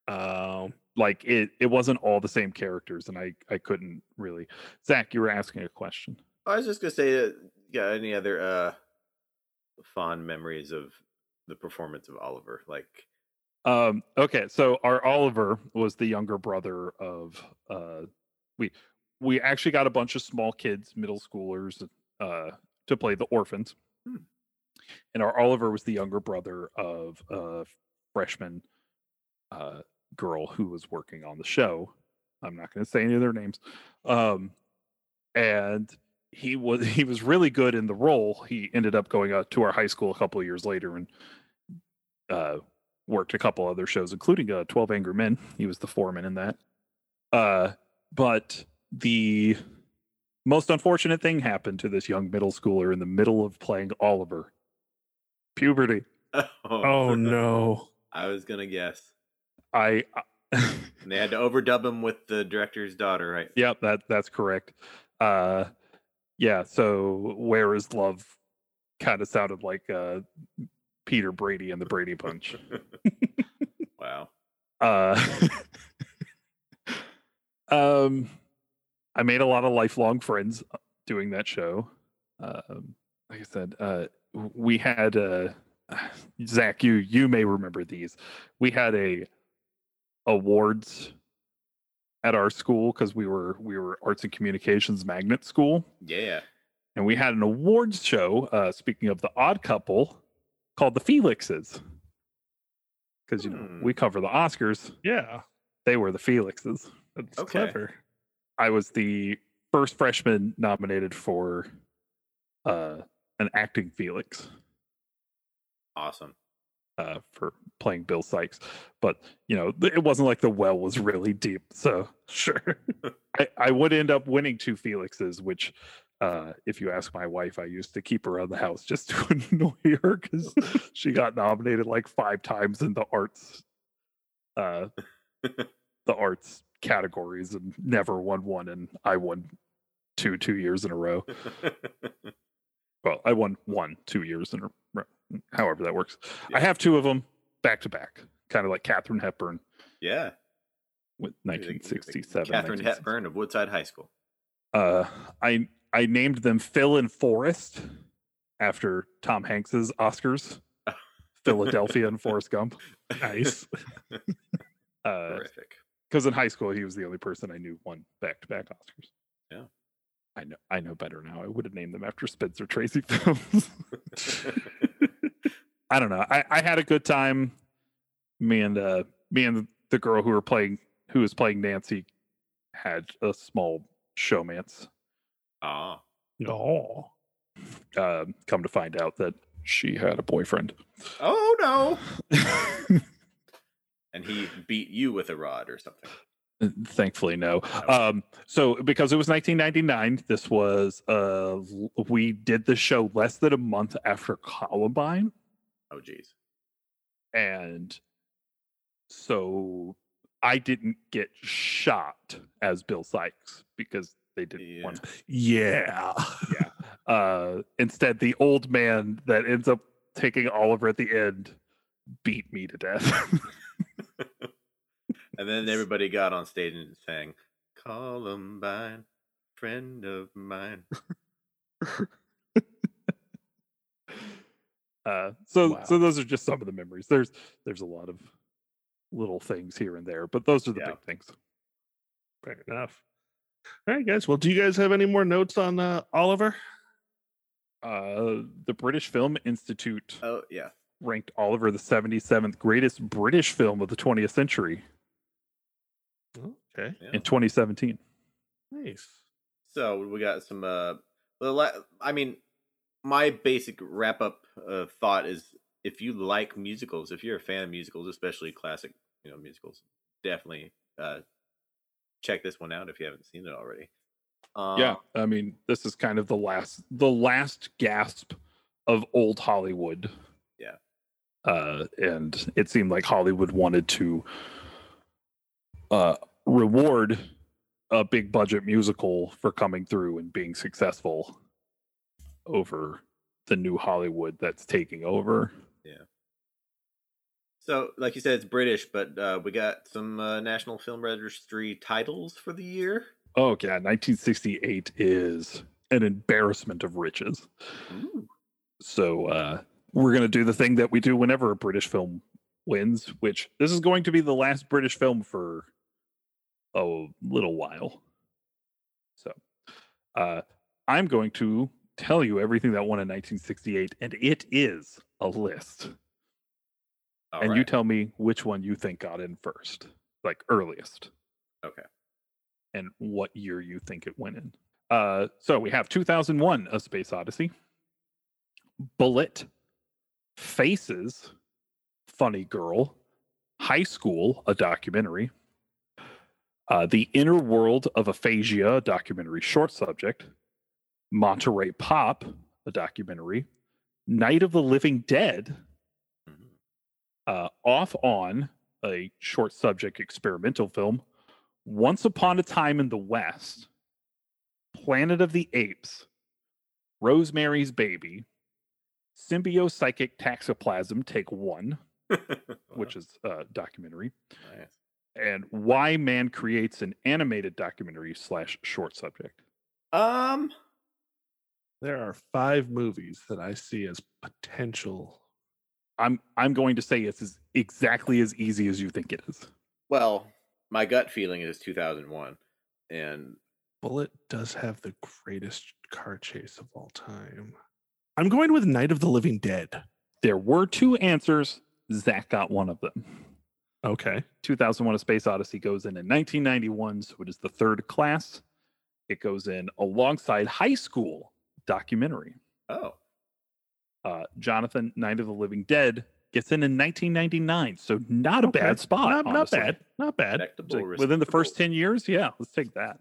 um, like it it wasn't all the same characters and i i couldn't really zach you were asking a question I was just gonna say, uh, got any other uh fond memories of the performance of Oliver? Like, um okay so our oliver was the younger brother of uh we we actually got a bunch of small kids middle schoolers uh to play the orphans Hmm. and our oliver was the younger brother of a freshman uh girl who was working on the show i'm not going to say any of their names um and he was he was really good in the role he ended up going out to our high school a couple of years later and uh worked a couple other shows including uh 12 angry men he was the foreman in that uh but the most unfortunate thing happened to this young middle schooler in the middle of playing oliver puberty Oh no. I was gonna guess. i And they had to overdub him with the director's daughter, right? Yep, that that's correct. Uh yeah, so where is love kind of sounded like uh Peter Brady and the Brady Punch. wow. Uh um I made a lot of lifelong friends uh, doing that show. Um like I said, uh we had uh Zach, you you may remember these. We had a awards at our school because we were we were arts and communications magnet school Yeah. and we had an awards show uh speaking of the odd couple called the felixes because you know Hmm. we cover the oscars Yeah. they were the felixes That's Okay. clever. i was the first freshman nominated for uh an acting felix Awesome. Uh, for playing Bill Sikes. But you know, it wasn't like the well was really deep. So Sure. I, I would end up winning two Felixes, which uh, if you ask my wife, I used to keep around the house just to annoy her because she got nominated like five times in the arts uh the arts categories and never won one and I won two two years in a row. Well, I won one two years in a row. However that works. I have two of them back to back, kind of like Katharine Hepburn yeah. with You're the- you're the 1967. Katharine 1960. Hepburn of Woodside High School. Uh, I I named them Phil and Forrest after Tom Hanks's Oscars, Philadelphia and Forrest Gump. Nice. Uh, Terrific. because in high school he was the only person I knew won back to back Oscars. Yeah. I know I know better now. I would have named them after Spencer Tracy films. I don't know. I, I had a good time. Me and uh me and the girl who were playing who was playing Nancy had a small showmance. Ah. No. Uh, come to find out that she had a boyfriend. Oh no. And he beat you with a rod or something. Thankfully, no. Um, so because it was 1999, this was uh, we did the show less than a month after Columbine, Oh geez. and so I didn't get shot as Bill Sikes because they didn't Yeah. want. Yeah. Yeah. Uh, instead, the old man that ends up taking Oliver at the end beat me to death. And then everybody got on stage and sang Columbine, friend of mine. Uh, so Wow. so those are just some of the memories. There's there's a lot of little things here and there, but those are the Yeah. big things. Fair enough. All right, guys. Well, do you guys have any more notes on uh, Oliver? Uh, the British Film Institute Oh yeah. ranked Oliver the 77th greatest British film of the 20th century Okay. yeah. in 2017. Nice. So we got some. uh the la- I mean, my basic wrap up uh, thought is if you like musicals, if you're a fan of musicals, especially classic, you know, musicals, definitely uh check this one out if you haven't seen it already. Um, yeah, I mean, this is kind of the last the last gasp of old Hollywood. Yeah. Uh, and it seemed like Hollywood wanted to uh, reward a big budget musical for coming through and being successful over the new Hollywood that's taking over. Yeah. So, like you said, it's British, but uh, we got some uh, National Film Registry titles for the year. Oh yeah, 1968 is an embarrassment of riches. Ooh. So uh, we're gonna do the thing that we do whenever a British film wins, which this is going to be the last British film for a little while. So uh, I'm going to tell you everything that won in 1968, and it is a list. All and right. you tell me which one you think got in first, like earliest. Okay. And what year you think it went in. Uh, so we have 2001: A Space Odyssey, Bullitt, Faces, Funny Girl, High School, a documentary, uh, The Inner World of Aphasia, a documentary short subject, Monterey Pop, a documentary, Night of the Living Dead, Mhm. uh, Off On, a short subject experimental film, Once Upon a Time in the West, Planet of the Apes, Rosemary's Baby, Symbiopsychotaxiplasm Take One, which is a documentary, nice. and Why Man Creates an Animated Documentary slash short subject. Um, There are five movies that I see as potential. I'm I'm going to say it's as exactly as easy as you think it is. well, my gut feeling is 2001, and Bullitt does have the greatest car chase of all time. I'm going with Night of the Living Dead. There were two answers. Zach got one of them. Okay. 2001 A Space Odyssey goes in in 1991, so it is the third class. It goes in alongside High School documentary. oh, Uh, Jonathan, Night of the Living Dead, gets in in 1999, so not a Okay. bad spot. Not, not bad. Not bad. Like within the first 10 years, yeah, let's take that.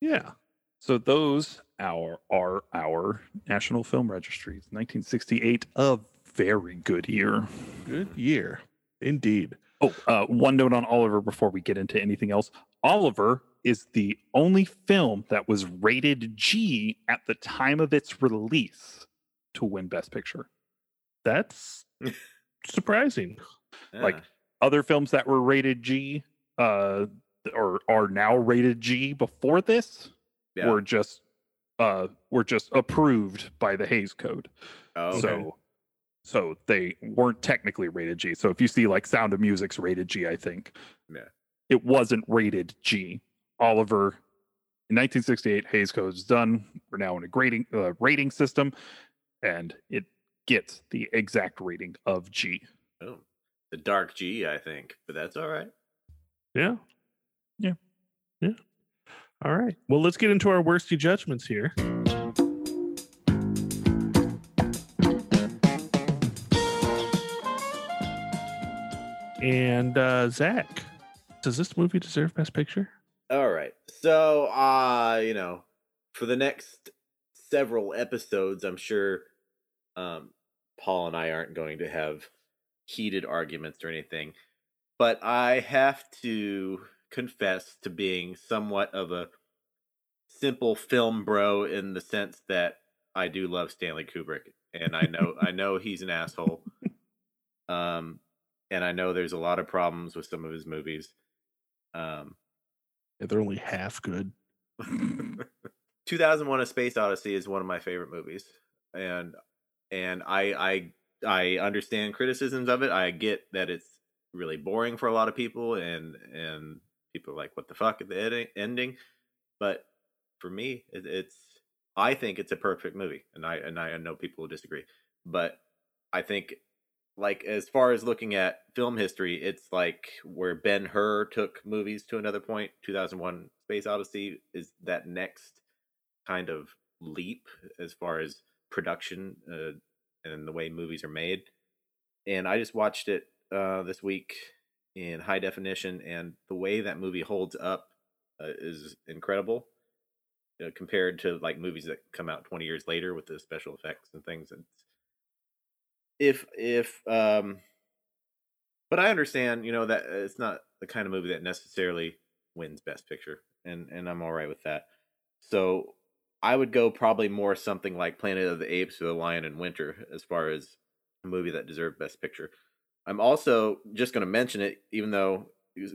Yeah. So those our are our National Film Registries. 1968, a very good year. Good year. Indeed. Oh, uh, one note on Oliver before we get into anything else. Oliver is the only film that was rated G at the time of its release to win Best Picture. That's surprising. like. Other films that were rated G, uh, or are now rated G before this, yeah. were just uh were just approved by the Hays Code. oh, okay. So so they weren't technically rated G. So if you see like Sound of Music's rated G, I think. Yeah. It wasn't rated G. Oliver in 1968 Hays Code is done. We're now in a grading uh, rating system and it gets the exact rating of G. oh, the dark G, I think, but that's all right. Yeah. Yeah. Yeah. All right. Well, let's get into our worsty judgments here. And uh Zach, does this movie deserve Best Picture? All right. So, uh, you know, for the next several episodes, I'm sure um Paul and I aren't going to have heated arguments or anything, but I have to confess to being somewhat of a simple film bro in the sense that I do love Stanley Kubrick and I know I know he's an asshole. Um and I know there's a lot of problems with some of his movies. Um Yeah, they're only half good. 2001 a space odyssey is one of my favorite movies and and i i i understand criticisms of it i get that it's really boring for a lot of people and and people are like what the fuck at the edi- ending but for me it, it's i think it's a perfect movie and i and i know people will disagree but i think like as far as looking at film history it's like where ben hur took movies to another point. point 2001 space odyssey is that next kind of leap as far as production uh, and the way movies are made. And I just watched it uh, this week in high definition, and the way that movie holds up uh, is incredible uh, compared to like movies that come out 20 years later with the special effects and things. And if if um, but I understand, you know, that uh, it's not the kind of movie that necessarily wins Best Picture, and and I'm all right with that. So I would go probably more something like Planet of the Apes or The Lion in Winter as far as a movie that deserved Best Picture. I'm also just going to mention it, even though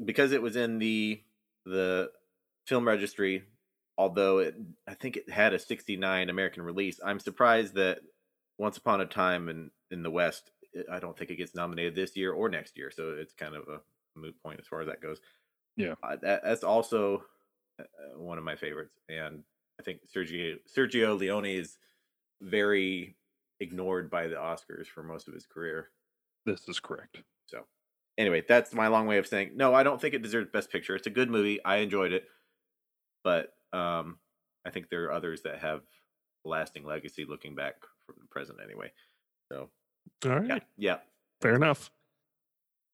because it was in the the film registry. Although it, I think it had a '69 American release. I'm surprised that Once Upon a Time in in the West. I don't think it gets nominated this year or next year, so it's kind of a moot point as far as that goes. Yeah, uh, that, that's also uh, one of my favorites, and I think Sergio Sergio Leone is very ignored by the Oscars for most of his career. This is correct. So, anyway, that's my long way of saying no. I don't think it deserves Best Picture. It's a good movie. I enjoyed it, but um, I think there are others that have lasting legacy looking back from the present anyway. So, all right, yeah, yeah. fair enough.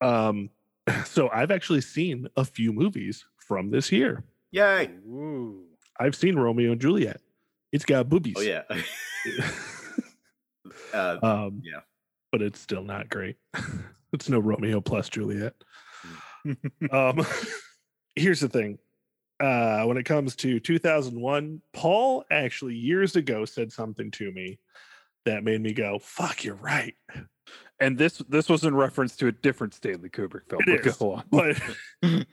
Um, so I've actually seen a few movies from this year. Yay! Ooh. I've seen Romeo and Juliet. It's got boobies. Oh yeah. uh, um, yeah, but it's still not great. it's no Romeo plus Juliet. um, here's the thing. Uh, when it comes to 2001, Paul actually years ago said something to me that made me go, "Fuck, you're right." And this this was in reference to a different Stanley Kubrick film. It but is. Go on. But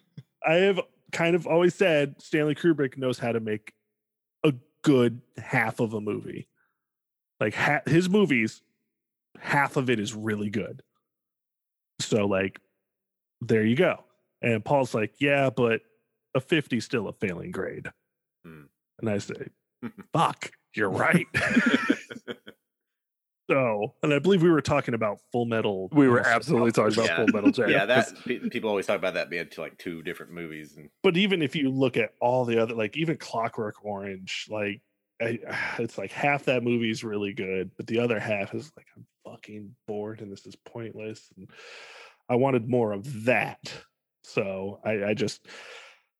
I have kind of always said Stanley Kubrick knows how to make a good half of a movie. Like ha- his movies, half of it is really good. So like, there you go. And Paul's like, yeah, but a 50 still a failing grade. Hmm. And I say, fuck, you're right. so, and I believe we were talking about Full Metal. We were absolutely talking about Yeah. Full Metal Jacket. yeah, that 'cause- pe- people always talk about that being to like two different movies, and but even if you look at all the other like even clockwork orange like I, it's like half that movie is really good but the other half is like i'm fucking bored and this is pointless and i wanted more of that so i i just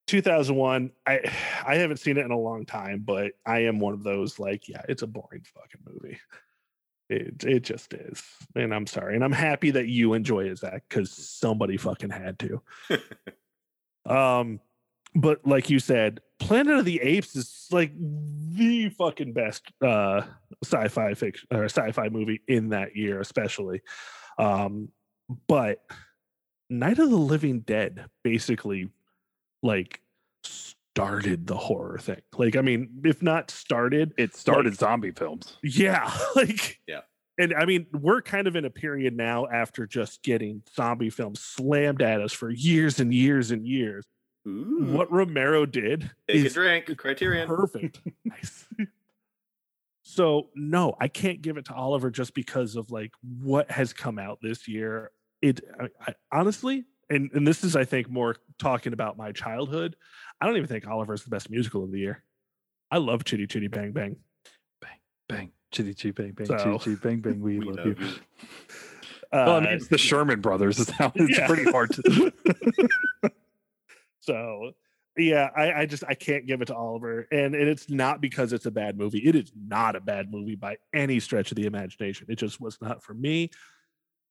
2001 i i haven't seen it in a long time but i am one of those like yeah it's a boring fucking movie it, it just is and i'm sorry and i'm happy that you enjoy it zach because somebody fucking had to um, but like you said, Planet of the Apes is like the fucking best uh sci-fi fiction or sci-fi movie in that year, especially. Um, but Night of the Living Dead basically like started the horror thing. Like, I mean, if not started, it started like- zombie films. yeah, like Yeah. And I mean, we're kind of in a period now after just getting zombie films slammed at us for years and years and years. Ooh, What Romero did take a is drink, Criterion. perfect. nice. So no, I can't give it to Oliver just because of like what has come out this year. It I, I, honestly, and and this is I think more talking about my childhood. I don't even think Oliver is the best musical of the year. I love Chitty Chitty Bang Bang. Bang, bang, chitty chitty bang bang, So- chitty chitty bang bang. We, We love you. you. well, I mean, Uh, it's the Sherman Brothers. It's it's Yeah. pretty hard to. So yeah, I, I just I can't give it to Oliver, and and it's not because it's a bad movie. It is not a bad movie by any stretch of the imagination. It just was not for me.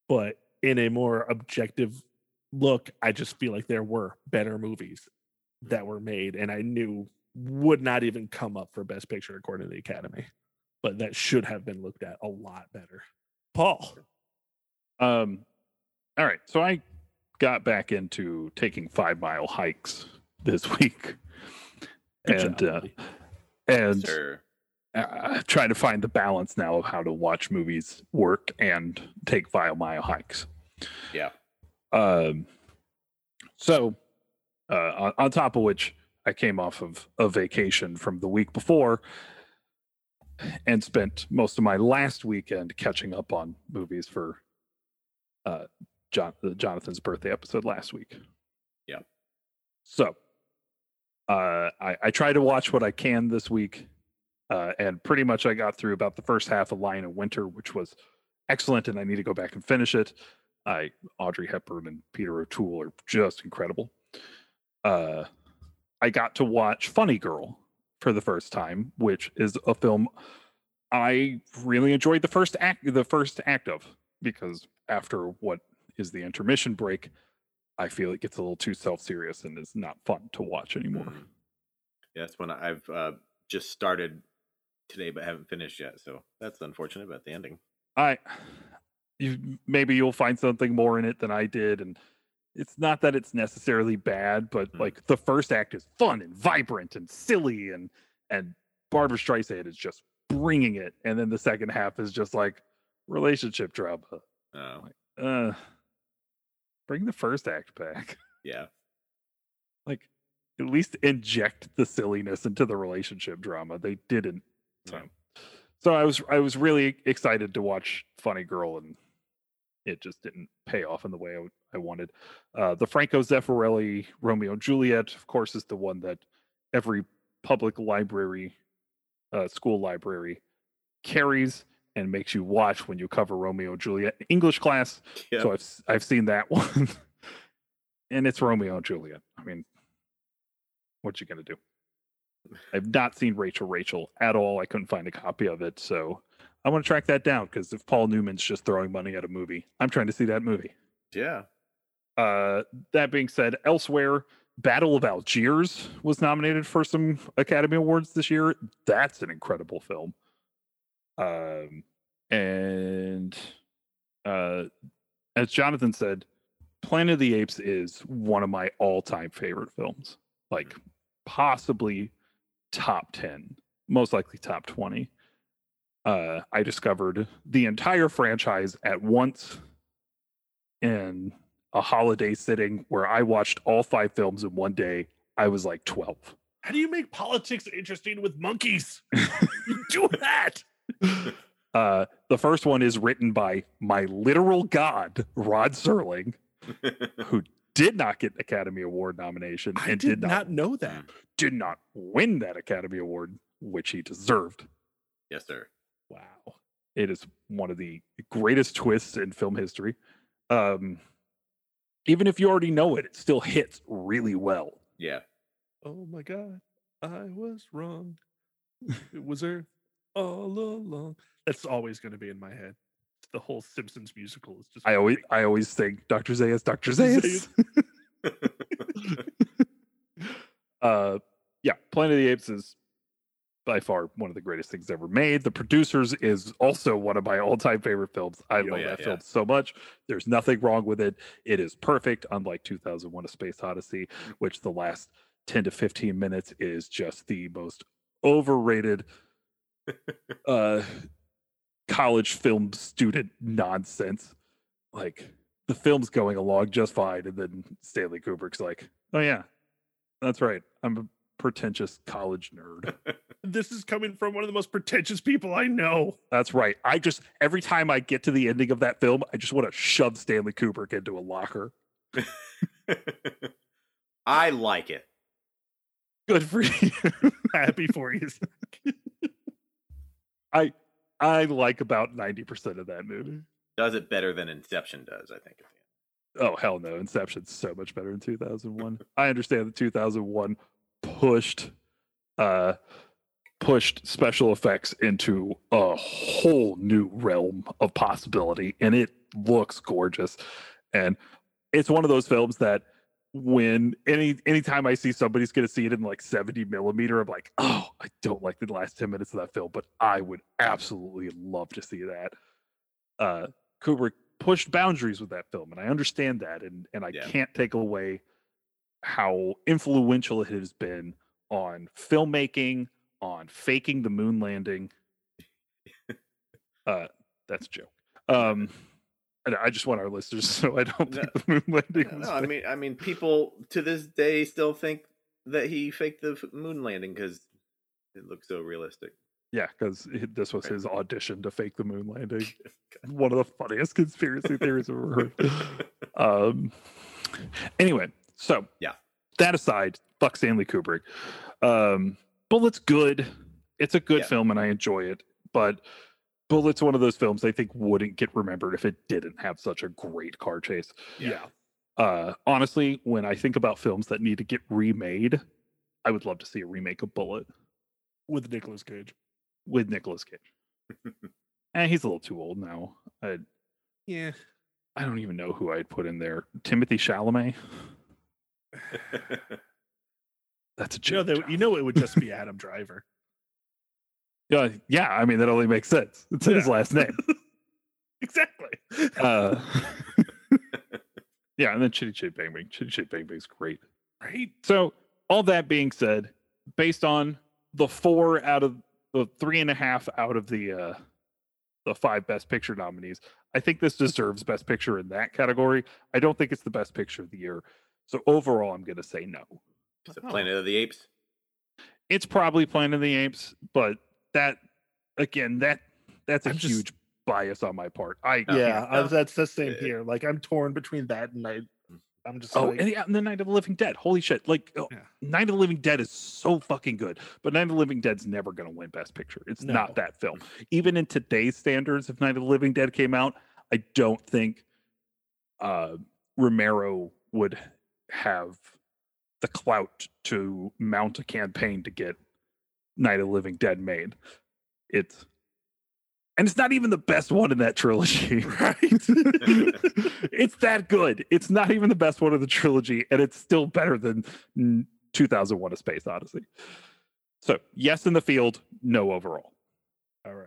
But in a more objective look, I just feel like there were better movies that were made, and I knew would not even come up for Best Picture according to the Academy, but that should have been looked at a lot better. Paul, Um, all right, so I got back into taking five mile hikes this week, Good and job, uh, and Sir. uh, trying to find the balance now of how to watch movies, work, and take five mile hikes. Yeah. Um, so, uh, on, on top of which, I came off of a vacation from the week before and spent most of my last weekend catching up on movies for uh, John, the Jonathan's birthday episode last week. Yeah. So, uh, I, I try to watch what I can this week. Uh, and pretty much I got through about the first half of Lion of Winter, which was excellent, and I need to go back and finish it. I Audrey Hepburn and Peter O'Toole are just incredible. Uh, I got to watch Funny Girl for the first time, which is a film I really enjoyed the first act the first act of because after what is the intermission break, I feel it gets a little too self-serious and is not fun to watch anymore. Mhm. Yeah, that's when I've uh, just started today, but haven't finished yet. So that's unfortunate about the ending. I you maybe you'll find something more in it than I did, and it's not that it's necessarily bad, but Mm. like the first act is fun and vibrant and silly, and and Barbra Streisand is just bringing it, and then the second half is just like relationship drama. Oh, Uh, bring the first act back. yeah. like at least inject the silliness into the relationship drama. They didn't. So, Yeah. so I was I was really excited to watch Funny Girl, and it just didn't pay off in the way I, w- I wanted. Uh, the Franco Zeffirelli Romeo and Juliet, of course, is the one that every public library, uh, school library, carries and makes you watch when you cover Romeo and Juliet English class. Yeah. So I've I've seen that one, and it's Romeo and Juliet. I mean, what you gonna do? I've not seen Rachel Rachel at all. I couldn't find a copy of it, so I want to track that down because if Paul Newman's just throwing money at a movie, I'm trying to see that movie. yeah. Uh, that being said, elsewhere, Battle of Algiers was nominated for some Academy Awards this year. That's an incredible film. Um, and uh, as Jonathan said, Planet of the Apes is one of my all-time favorite films. Like possibly top 10, most likely top 20. Uh, I discovered the entire franchise at once in a holiday sitting where I watched all five films in one day. I was like 12. How do you make politics interesting with monkeys? you do that. Uh, the first one is written by my literal god, Rod Serling, who did not get an Academy Award nomination I and did not know that. did not win that Academy Award, which he deserved. yes, sir. Wow. It is one of the greatest twists in film history. Um, even if you already know it, it still hits really well. Yeah. Oh my god, I was wrong. It was Earth all along. That's always going to be in my head. The whole Simpsons musical is just. I always, I always think Dr. Zaius, Dr. Zaius. uh, yeah, Planet of the Apes is by far one of the greatest things ever made. The Producers is also one of my all-time favorite films. I Oh, love yeah, that yeah. film so much. There's nothing wrong with it. It is perfect, unlike 2001: A Space Odyssey, which the last 10 to 15 minutes is just the most overrated uh college film student nonsense. Like the film's going along just fine, and then Stanley Kubrick's like, "Oh yeah, that's right. I'm a pretentious college nerd. This is coming from one of the most pretentious people I know. That's right. I just every time I get to the ending of that film, I just want to shove Stanley Kubrick into a locker. I like it. Good for you. Happy for you. I I like about ninety percent of that movie. Does it better than Inception does, I think. at the Oh hell no! Inception's so much better than 2001. I understand that 2001 pushed uh pushed special effects into a whole new realm of possibility and it looks gorgeous. And it's one of those films that when any anytime I see somebody's gonna see it in like 70 millimeter, I'm like, oh, I don't like the last 10 minutes of that film, but I would absolutely love to see that. Uh Kubrick pushed boundaries with that film, and I understand that, and and I Yeah. can't take away how influential it has been on filmmaking, on faking the moon landing. Uh, that's a joke. Um, I just want our listeners so I don't think the moon landing. No, I mean, I mean, people to this day still think that he faked the moon landing because it looks so realistic. yeah, because this was his audition to fake the moon landing. One of the funniest conspiracy theories I've ever heard. Um. Anyway, so Yeah. That aside, fuck Stanley Kubrick. Um, Bullitt's good. It's a good Yeah. film, and I enjoy it. But Bullitt's one of those films I think wouldn't get remembered if it didn't have such a great car chase. Yeah. Uh, honestly, when I think about films that need to get remade, I would love to see a remake of Bullitt with Nicolas Cage. with Nicolas Cage. and he's a little too old now. I, Yeah. I don't even know who I'd put in there. Timothy Chalamet. That's a You know, joke. that, you know, it would just be Adam Driver. Yeah, yeah. I mean, that only makes sense. It's in his last name. exactly. Uh, yeah, and then Chitty Chitty Bang Bang. Chitty Chitty Bang Bang's great. Right. So, all that being said, based on the four out of the three and a half out of the uh the five best picture nominees, I think this deserves best picture in that category. I don't think it's the best picture of the year. So overall, I'm gonna say no. Is it Planet of the Apes? It's probably Planet of the Apes, but that again, that that's a I'm just- huge bias on my part. I No, yeah, I, that's the same Uh, here. Like I'm torn between that and I. I'm just Oh, like, and, yeah, and the Night of the Living Dead. Holy shit! Like, oh, Yeah. Night of the Living Dead is so fucking good, but Night of the Living Dead's never going to win Best Picture. It's No. not that film. Even in today's standards, if Night of the Living Dead came out, I don't think uh, Romero would have the clout to mount a campaign to get Night of the Living Dead made. It's and it's not even the best one in that trilogy. right. it's that good. It's not even the best one of the trilogy, and it's still better than mm, 2001: A Space Odyssey. So, yes, in the field, no overall. All right.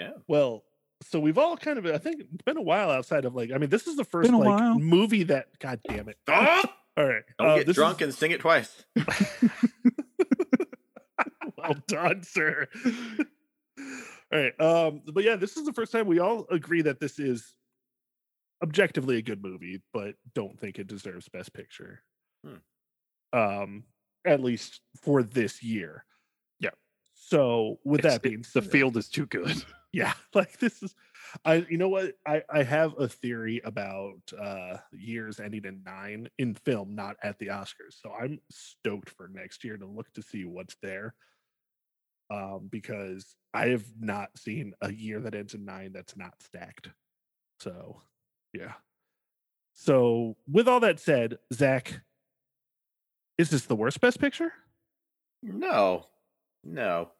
Yeah. Well, so we've all kind of, I think it's been a while outside of like, I mean, this is the first like while. movie that, God damn it. All right. Don't uh, get drunk is- and sing it twice. well done, sir. all right. Um, but yeah, this is the first time we all agree that this is objectively a good movie, but don't think it deserves Best Picture. Hmm. Um, at least for this year. Yeah. So with It's- that being The said- field is too good. yeah like this is i you know what? I i have a theory about uh years ending in nine in film not at the oscars so i'm stoked for next year to look to see what's there um because i have not seen a year that ends in nine that's not stacked so yeah. So with all that said zach is this the worst best picture? No, no,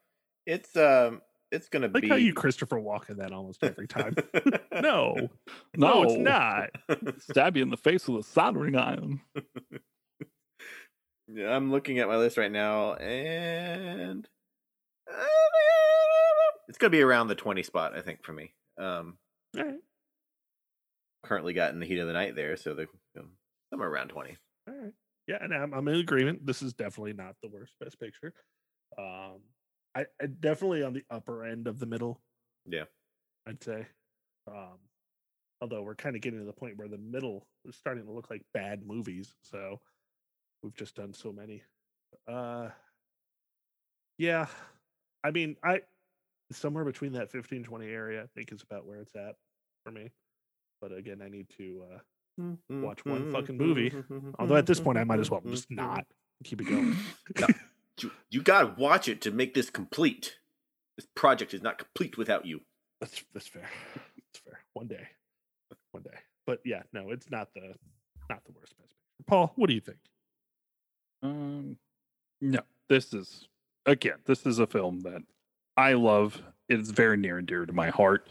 it's um, it's gonna like be. how you christopher walken that almost every time no no it's not Stab you in the face with a soldering iron. Yeah, I'm looking at my list right now, and it's gonna be around the 20 spot, I think, for me. Um, All right. currently got in the heat of the night there, so the um, somewhere around 20. All right. Yeah, and I'm, I'm in agreement. This is definitely not the worst best picture. Um, I, I definitely on the upper end of the middle. Yeah. I'd say. Um, although we're kind of getting to the point where the middle is starting to look like bad movies. So we've just done so many. Uh, yeah, I mean, I somewhere between that 15 20 area, I think is about where it's at for me. But again, I need to uh, mm, mm, watch one mm, fucking movie. Although at this point, I might as well just not keep it going. No, you, you gotta watch it to make this complete. This project is not complete without you. That's that's fair. That's fair. One day, one day. But yeah, no, it's not the not the worst best picture. Paul, what do you think? Um, no, this is again, this is a film that I love. It's very near and dear to my heart,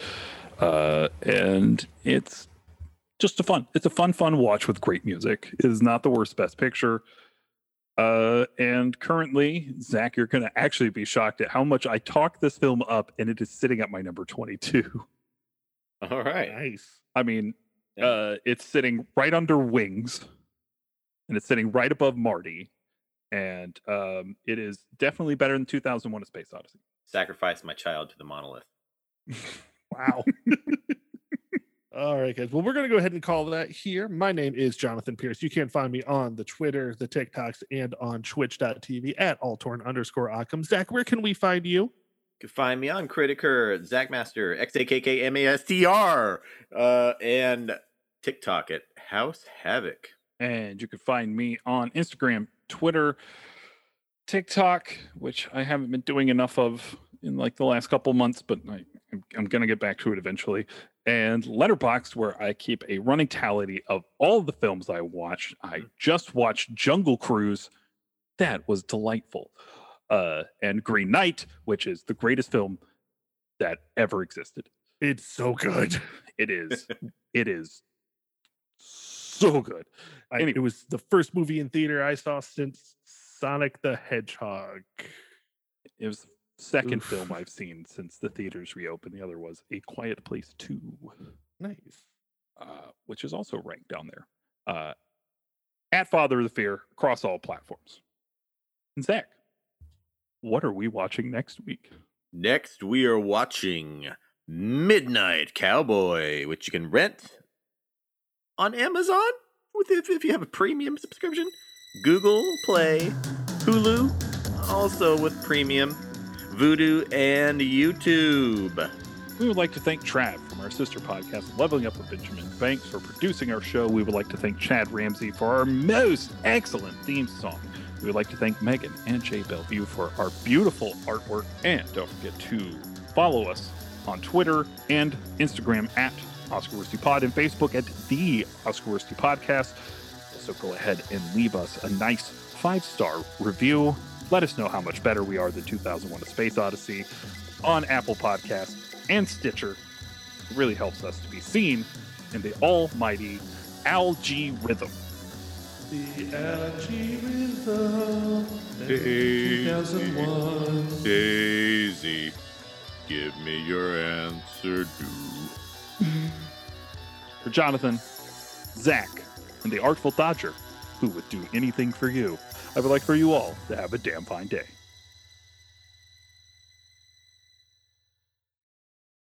uh, and it's just a fun. It's a fun, fun watch with great music. It is not the worst Best Picture. Uh, and currently, Zach, you're going to actually be shocked at how much I talked this film up, and it is sitting at my number 22. All right. Nice. I mean, Yeah. uh, it's sitting right under Wings, and it's sitting right above Marty, and um, it is definitely better than 2001: A Space Odyssey. Sacrifice my child to the monolith. Wow. All right, guys. Well, we're going to go ahead and call that here. My name is Jonathan Pierce. You can find me on the Twitter, the TikToks, and on twitch.tv at altorn underscore Occam. Zach, where can we find you? You can find me on Criticker, Zachmaster, X A K K M A S T R, uh, and TikTok at House Havoc. And you can find me on Instagram, Twitter, TikTok, which I haven't been doing enough of in like the last couple months, but I, I'm, I'm going to get back to it eventually. And Letterboxd, where I keep a running tally of all the films I watched. I just watched Jungle Cruise. That was delightful. Uh, and Green Knight, which is the greatest film that ever existed. It's so good. It is. it is so good. I, Anyway. It was the first movie in theater I saw since Sonic the Hedgehog. It was second Oof. film I've seen since the theaters reopened. The other was A Quiet Place 2, Nice. uh, which is also ranked down there. Uh, at Father of the Fear across all platforms. And Zach, what are we watching next week? Next, we are watching Midnight Cowboy, which you can rent on Amazon with if, if you have a premium subscription, Google Play, Hulu, also with premium, Vudu, and YouTube. We would like to thank Trav from our sister podcast, Leveling Up with Benjamin Banks, for producing our show. We would like to thank Chad Ramsey for our most excellent theme song. We would like to thank Megan and Jay Bellevue for our beautiful artwork. And don't forget to follow us on Twitter and Instagram at Oscar Worsty Pod and Facebook at The Oscar Worsty Podcast. So go ahead and leave us a nice five star review. Let us know how much better we are than 2001 A Space Odyssey on Apple Podcasts and Stitcher. It really helps us to be seen in the almighty algae rhythm. The algorithm. Daisy. 2001. Daisy, give me your answer, do. For Jonathan, Zach, and the Artful Dodger, who would do anything for you, I would like for you all to have a damn fine day.